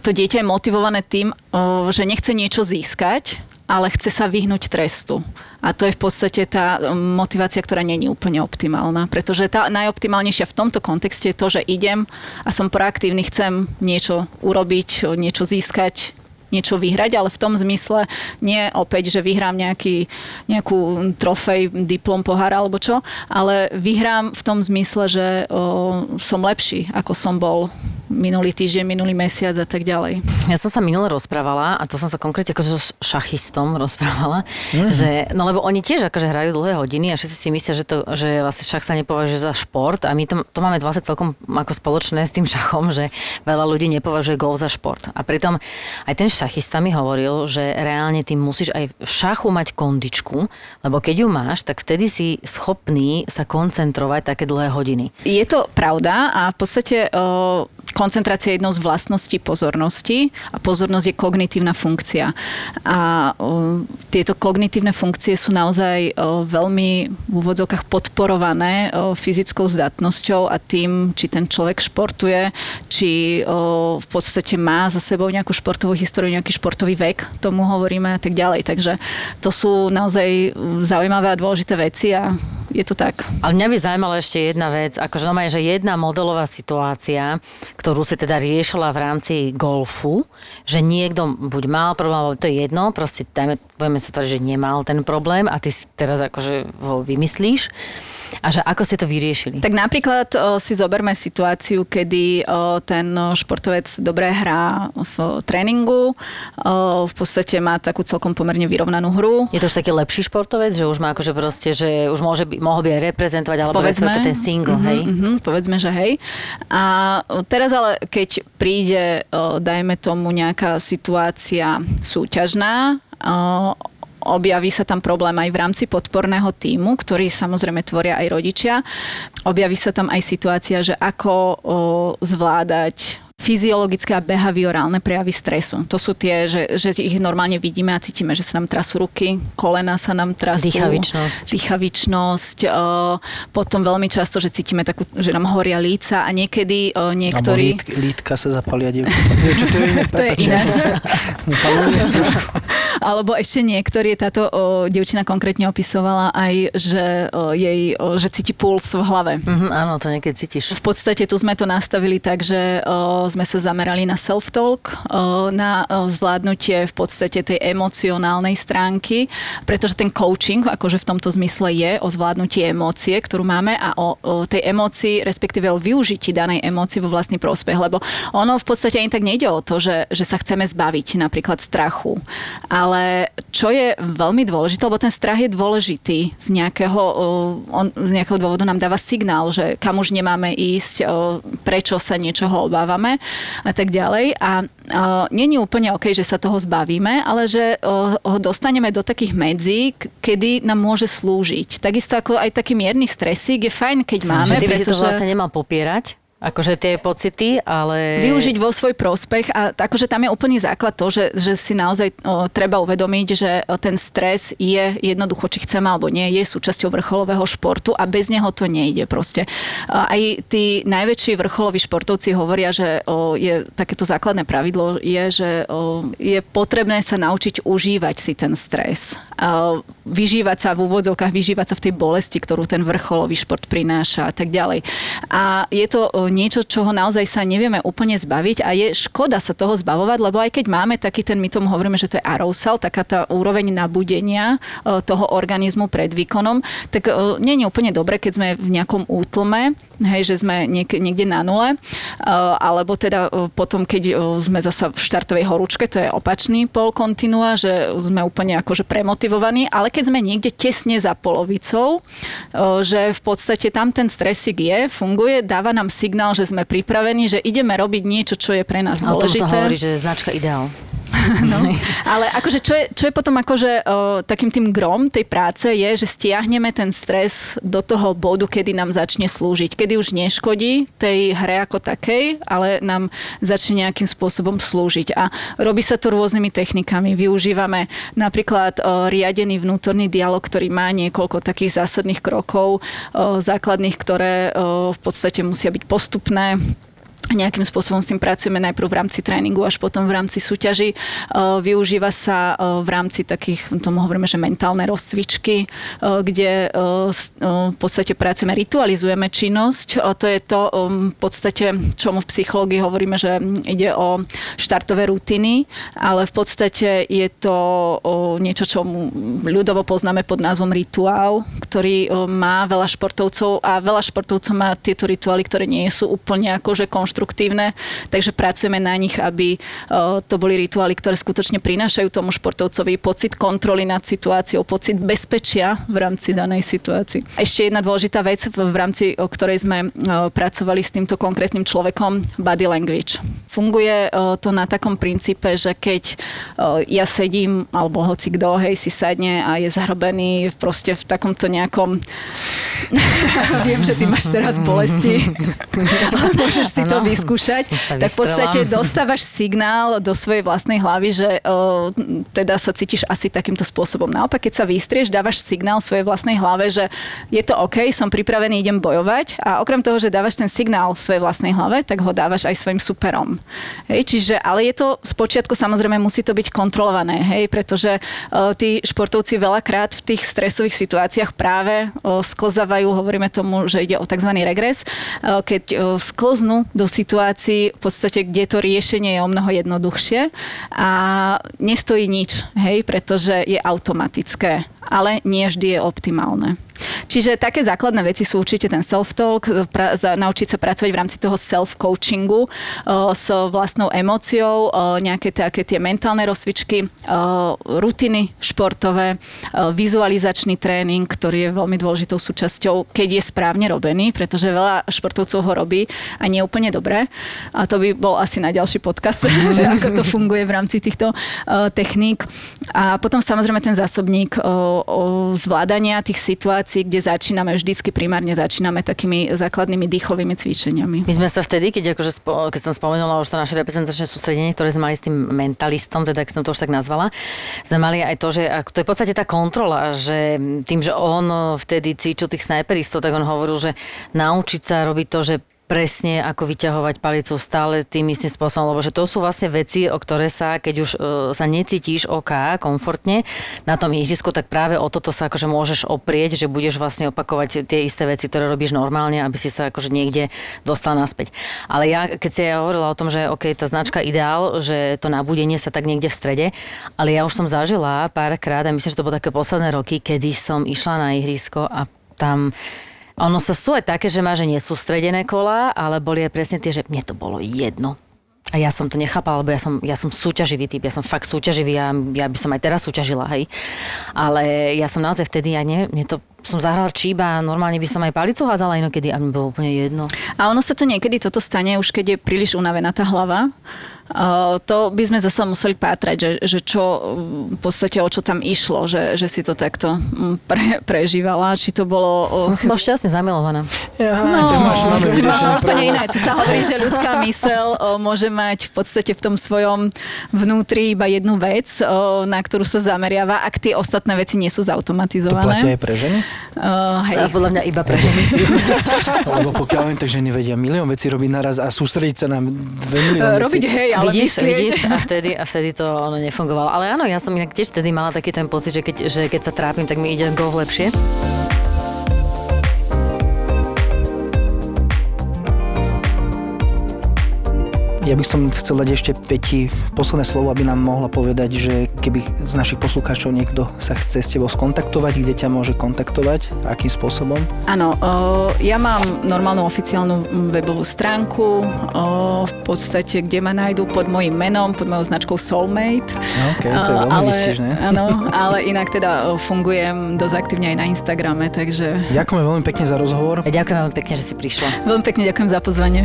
to dieťa je motivované tým, o, že nechce niečo získať, ale chce sa vyhnúť trestu. A to je v podstate tá motivácia, ktorá je úplne optimálna. Pretože tá najoptimálnejšia v tomto kontexte je to, že idem a som proaktívny, chcem niečo urobiť, niečo získať, niečo vyhrať, ale v tom zmysle nie opäť, že vyhrám nejaký, nejakú trofej, diplom, pohár alebo čo, ale vyhrám v tom zmysle, že o, som lepší, ako som bol minulý týždeň, minulý mesiac a tak ďalej. Ja som sa minule rozprávala a to som sa konkrétne akože s šachistom rozprávala, mm-hmm. že, no lebo oni tiež akože hrajú dlhé hodiny a všetci si myslia, že, to, že vlastne šach sa nepovažuje za šport a my to, to máme vlastne celkom ako spoločné s tým šachom, že veľa ľudí nepovažuje gol za šport. A pritom aj ten šachista mi hovoril, že reálne ty musíš aj v šachu mať kondičku, lebo keď ju máš, tak vtedy si schopný sa koncentrovať také dlhé hodiny. Je to pravda a v podstate koncentrácia je jednou z vlastností pozornosti a pozornosť je kognitívna funkcia. A o, tieto kognitívne funkcie sú naozaj o, veľmi v úvodzovkách podporované o, fyzickou zdatnosťou a tým, či ten človek športuje, či o, v podstate má za sebou nejakú športovú históriu, nejaký športový vek, tomu hovoríme a tak ďalej. Takže to sú naozaj zaujímavé a dôležité veci a je to tak. Ale mňa by zaujímala ešte jedna vec, akože no že jedna modelová situácia, ktorú si teda riešila v rámci golfu, že niekto buď mal problém, alebo to je jedno, proste dajme, budeme sa tvrdiť, že nemal ten problém a ty si teraz akože ho vymyslíš A že ako ste to vyriešili? Tak napríklad o, si zoberme situáciu, kedy o, ten športovec dobre hrá v tréningu, o, v podstate má takú celkom pomerne vyrovnanú hru. Je to už taký lepší športovec, že už má akože proste, že už môže by, mohol by aj reprezentovať, alebo povedzme, to ten single, mm-hmm, hej? Mm-hmm, povedzme, že hej. A teraz ale, keď príde, dajme tomu nejaká situácia súťažná, objaví sa tam problém aj v rámci podporného týmu, ktorý samozrejme tvoria aj rodičia. Objaví sa tam aj situácia, že ako o, zvládať fyziologické a behaviorálne prejavy stresu. To sú tie, že, že ich normálne vidíme a cítime, že sa nám trasú ruky, kolena sa nám trasú. Dýchavičnosť. Dýchavičnosť. O, potom veľmi často, že cítime takú, že nám horia líca a niekedy o, niektorí... Alebo lít, lítka sa zapalia dievčatá. *laughs* Čo to je iné? To je iné. *laughs* Alebo ešte niektorí, táto o, dievčina konkrétne opisovala aj, že o, jej, o, že cíti puls v hlave. Mhm, áno, to niekedy cítiš. V podstate tu sme to nastavili tak, že o, sme sa zamerali na self-talk, o, na o, zvládnutie v podstate tej emocionálnej stránky, pretože ten coaching, akože v tomto zmysle je o zvládnutí emócie, ktorú máme a o, tej emócii, respektíve o využití danej emócii vo vlastný prospech, lebo ono v podstate ani tak nejde o to, že, že sa chceme zbaviť napríklad strachu. Ale čo je veľmi dôležité, lebo ten strach je dôležitý z nejakého, o, on, z nejakého dôvodu nám dáva signál, že kam už nemáme ísť, prečo sa niečoho obávame a tak ďalej. A není úplne OK, že sa toho zbavíme, ale že ho dostaneme do takých medzí, kedy nám môže slúžiť. Takisto ako aj taký mierny stresík je fajn, keď máme, že ty by si to pretože... vlastne nemal popierať, akože tie pocity, ale... využiť vo svoj prospech a akože tam je úplný základ to, že, že si naozaj o, treba uvedomiť, že ten stres je jednoducho, či chceme alebo nie, je súčasťou vrcholového športu a bez neho to nejde proste. Aj tí najväčší vrcholoví športovci hovoria, že o, je takéto základné pravidlo je, že o, je potrebné sa naučiť užívať si ten stres. A vyžívať sa v úvodzovkách, vyžívať sa v tej bolesti, ktorú ten vrcholový šport prináša a tak ďalej. A je to niečo, čoho naozaj sa nevieme úplne zbaviť a je škoda sa toho zbavovať, lebo aj keď máme taký ten, my tomu hovoríme, že to je arousal, taká tá úroveň nabudenia o, toho organizmu pred výkonom, tak nie je úplne dobre, keď sme v nejakom útlme, hej, že sme niek- niekde na nule, o, alebo teda o, potom, keď sme zasa v štartovej horúčke, to je opačný pol kontinua, že sme úplne akože premotivovaní, ale keď sme niekde tesne za polovicou, že v podstate tam ten stresik je, funguje, dáva nám signál, že sme pripravení, že ideme robiť niečo, čo je pre nás dôležité. sa hovorí, že je značka ideál. *laughs* No, ale akože čo je, čo je potom akože o, takým tým grom tej práce je, že stiahneme ten stres do toho bodu, kedy nám začne slúžiť. Kedy už neškodí tej hre ako takej, ale nám začne nejakým spôsobom slúžiť. A robí sa to rôznymi technikami. Využívame napríklad o, riadený vnútorný dialog, ktorý má niekoľko takých zásadných krokov o, základných, ktoré o, v podstate musia byť postupné nejakým spôsobom s tým pracujeme najprv v rámci tréningu, až potom v rámci súťaži. Uh, Využíva sa uh, v rámci takých, tomu hovoríme, že mentálne rozcvičky, uh, kde v podstate pracujeme, ritualizujeme činnosť. To je to v podstate, čomu v psychológii hovoríme, že ide o štartové rutiny, ale v podstate je to niečo, čo ľudovo poznáme pod názvom rituál, ktorý má veľa športovcov a veľa športovcov má tieto rituály, ktoré nie sú úplne akože konštruktívne, takže pracujeme na nich, aby uh, to boli rituály, ktoré skutočne prinášajú tomu športovcovi pocit kontroly nad situáciou, pocit bezpečia v rámci danej situácii. Ešte jedna dôležitá vec, v, rámci o ktorej sme uh, pracovali s týmto konkrétnym človekom, body language. Funguje uh, to na takom princípe, že keď ja sedím, alebo hoci kto, hej, si sadne a je zahrobený proste v takomto nejakom... *laughs* Viem, že ty máš teraz bolesti, ale môžeš si to. *laughs* vyskúšať. Tak v podstate *laughs* dostávaš signál do svojej vlastnej hlavy, že o, teda sa cítiš asi takýmto spôsobom. Naopak, keď sa vystrieš, dávaš signál svojej vlastnej hlave, že je to OK, som pripravený, idem bojovať a okrem toho, že dávaš ten signál svojej vlastnej hlave, tak ho dávaš aj svojim superom. Hej, čiže, ale je to spočiatku samozrejme musí to byť kontrolované, hej, pretože o, tí športovci veľakrát v tých stresových situáciách práve o, sklzávajú, hovoríme tomu, že ide o tzv. regres, o, keď o, sklznú do situácií v podstate, kde to riešenie je o mnoho jednoduchšie a nestojí nič, hej, pretože je automatické. Ale nie vždy je optimálne. Čiže také základné veci sú určite ten self-talk, pra, za, naučiť sa pracovať v rámci toho self-coachingu o, s vlastnou emóciou, o, nejaké také tie mentálne rozcvičky, o, rutiny športové, o, vizualizačný tréning, ktorý je veľmi dôležitou súčasťou, keď je správne robený, pretože veľa športovcov ho robí a nie úplne dobre. A to by bol asi na ďalší podcast, *laughs* že ako to funguje v rámci týchto o, techník. A potom samozrejme ten zásobník o zvládania tých situácií, kde začíname, vždycky primárne začíname takými základnými dýchovými cvičeniami. My sme sa vtedy, keď, akože keď som spomenula už to naše reprezentačné sústredenie, ktoré sme mali s tým mentalistom, teda keď som to už tak nazvala, sme mali aj to, že to je v podstate tá kontrola, že tým, že on vtedy cvičil tých snajperistov, tak on hovoril, že naučiť sa robiť to, že presne ako vyťahovať palicu stále tým istým spôsobom, lebo že to sú vlastne veci, o ktoré sa, keď už e, sa necítiš OK, komfortne na tom ihrisku, tak práve o toto sa akože môžeš oprieť, že budeš vlastne opakovať tie isté veci, ktoré robíš normálne, aby si sa akože niekde dostal naspäť. Ale ja, keď si ja hovorila o tom, že OK, tá značka ideál, že to nabudenie sa tak niekde v strede, ale ja už som zažila párkrát, a myslím, že to bolo také posledné roky, kedy som išla na ihrisko a tam ono sa sú aj také, že máš nesústredené kola, ale boli aj presne tie, že mne to bolo jedno. A ja som to nechápala, lebo ja som, ja som súťaživý typ, ja som fakt súťaživý a ja by som aj teraz súťažila, hej. Ale ja som naozaj vtedy, ja ne, mne to som zahrala číba a normálne by som aj palicu hádzala inokedy a mi bolo úplne jedno. A ono sa to niekedy toto stane, už keď je príliš unavená tá hlava to by sme zase museli pátrať, že, že čo v podstate o čo tam išlo, že, že si to takto pre, prežívala, či to bolo... No, som bola šťastne zamilovaná. Ja, no, máš, si mala úplne iné. Tu sa hovorí, že ľudská *laughs* mysel o, môže mať v podstate v tom svojom vnútri iba jednu vec, o, na ktorú sa zameriava, ak tie ostatné veci nie sú zautomatizované. To platí aj pre ženy? Uh, hej. A podľa mňa iba pre ženy. *laughs* Lebo pokiaľ viem, tak ženy vedia milión vecí robiť naraz a sústrediť sa na dve milión. Robiť hej, ale vidíš, myslieť. vidíš, a *laughs* vtedy, a vtedy to ono nefungovalo. Ale áno, ja som inak tiež vtedy mala taký ten pocit, že keď, že keď sa trápim, tak mi ide golf lepšie. Ja by som chcel dať ešte Peti posledné slovo, aby nám mohla povedať, že keby z našich poslucháčov niekto sa chce s tebou skontaktovať, kde ťa môže kontaktovať, akým spôsobom? Áno, ja mám normálnu oficiálnu webovú stránku, v podstate, kde ma nájdú pod mojim menom, pod mojou značkou Soulmate. OK, to je veľmi ale, vystižné. Áno, *laughs* ale inak teda fungujem dosť aktívne aj na Instagrame, takže... Ďakujeme veľmi pekne za rozhovor. A ďakujem veľmi pekne, že si prišla. Veľmi pekne ďakujem za pozvanie.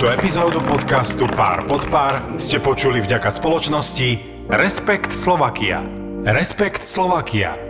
Túto epizódu podcastu Pár pod pár ste počuli vďaka spoločnosti Respekt Slovakia. Respekt Slovakia.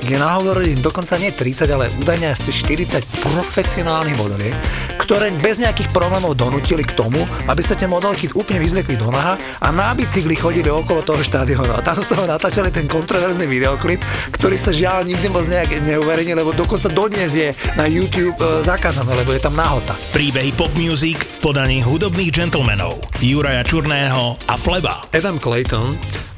kde nahovorili dokonca nie 30, ale údajne asi 40 profesionálnych modeliek, ktoré bez nejakých problémov donútili k tomu, aby sa tie modelky úplne vyzliekli do naha a na bicykli chodili okolo toho štadiónu. A tam z toho natáčali ten kontroverzný videoklip, ktorý sa žiaľ nikdy moc nejak neuverejnil, lebo dokonca dodnes je na YouTube e, zakázané, lebo je tam nahota. Príbehy pop music v podaní hudobných gentlemanov Juraja Čurného a Fleba. Adam Clayton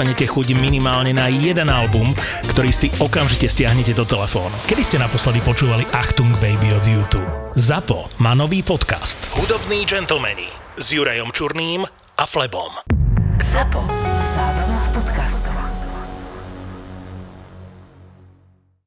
dostanete chuť minimálne na jeden album, ktorý si okamžite stiahnete do telefónu. Kedy ste naposledy počúvali Achtung Baby od YouTube? ZAPO má nový podcast Hudobní gentlemani s Jurajom Čurným a Flebom. ZAPO. Zábrná v podcastovách.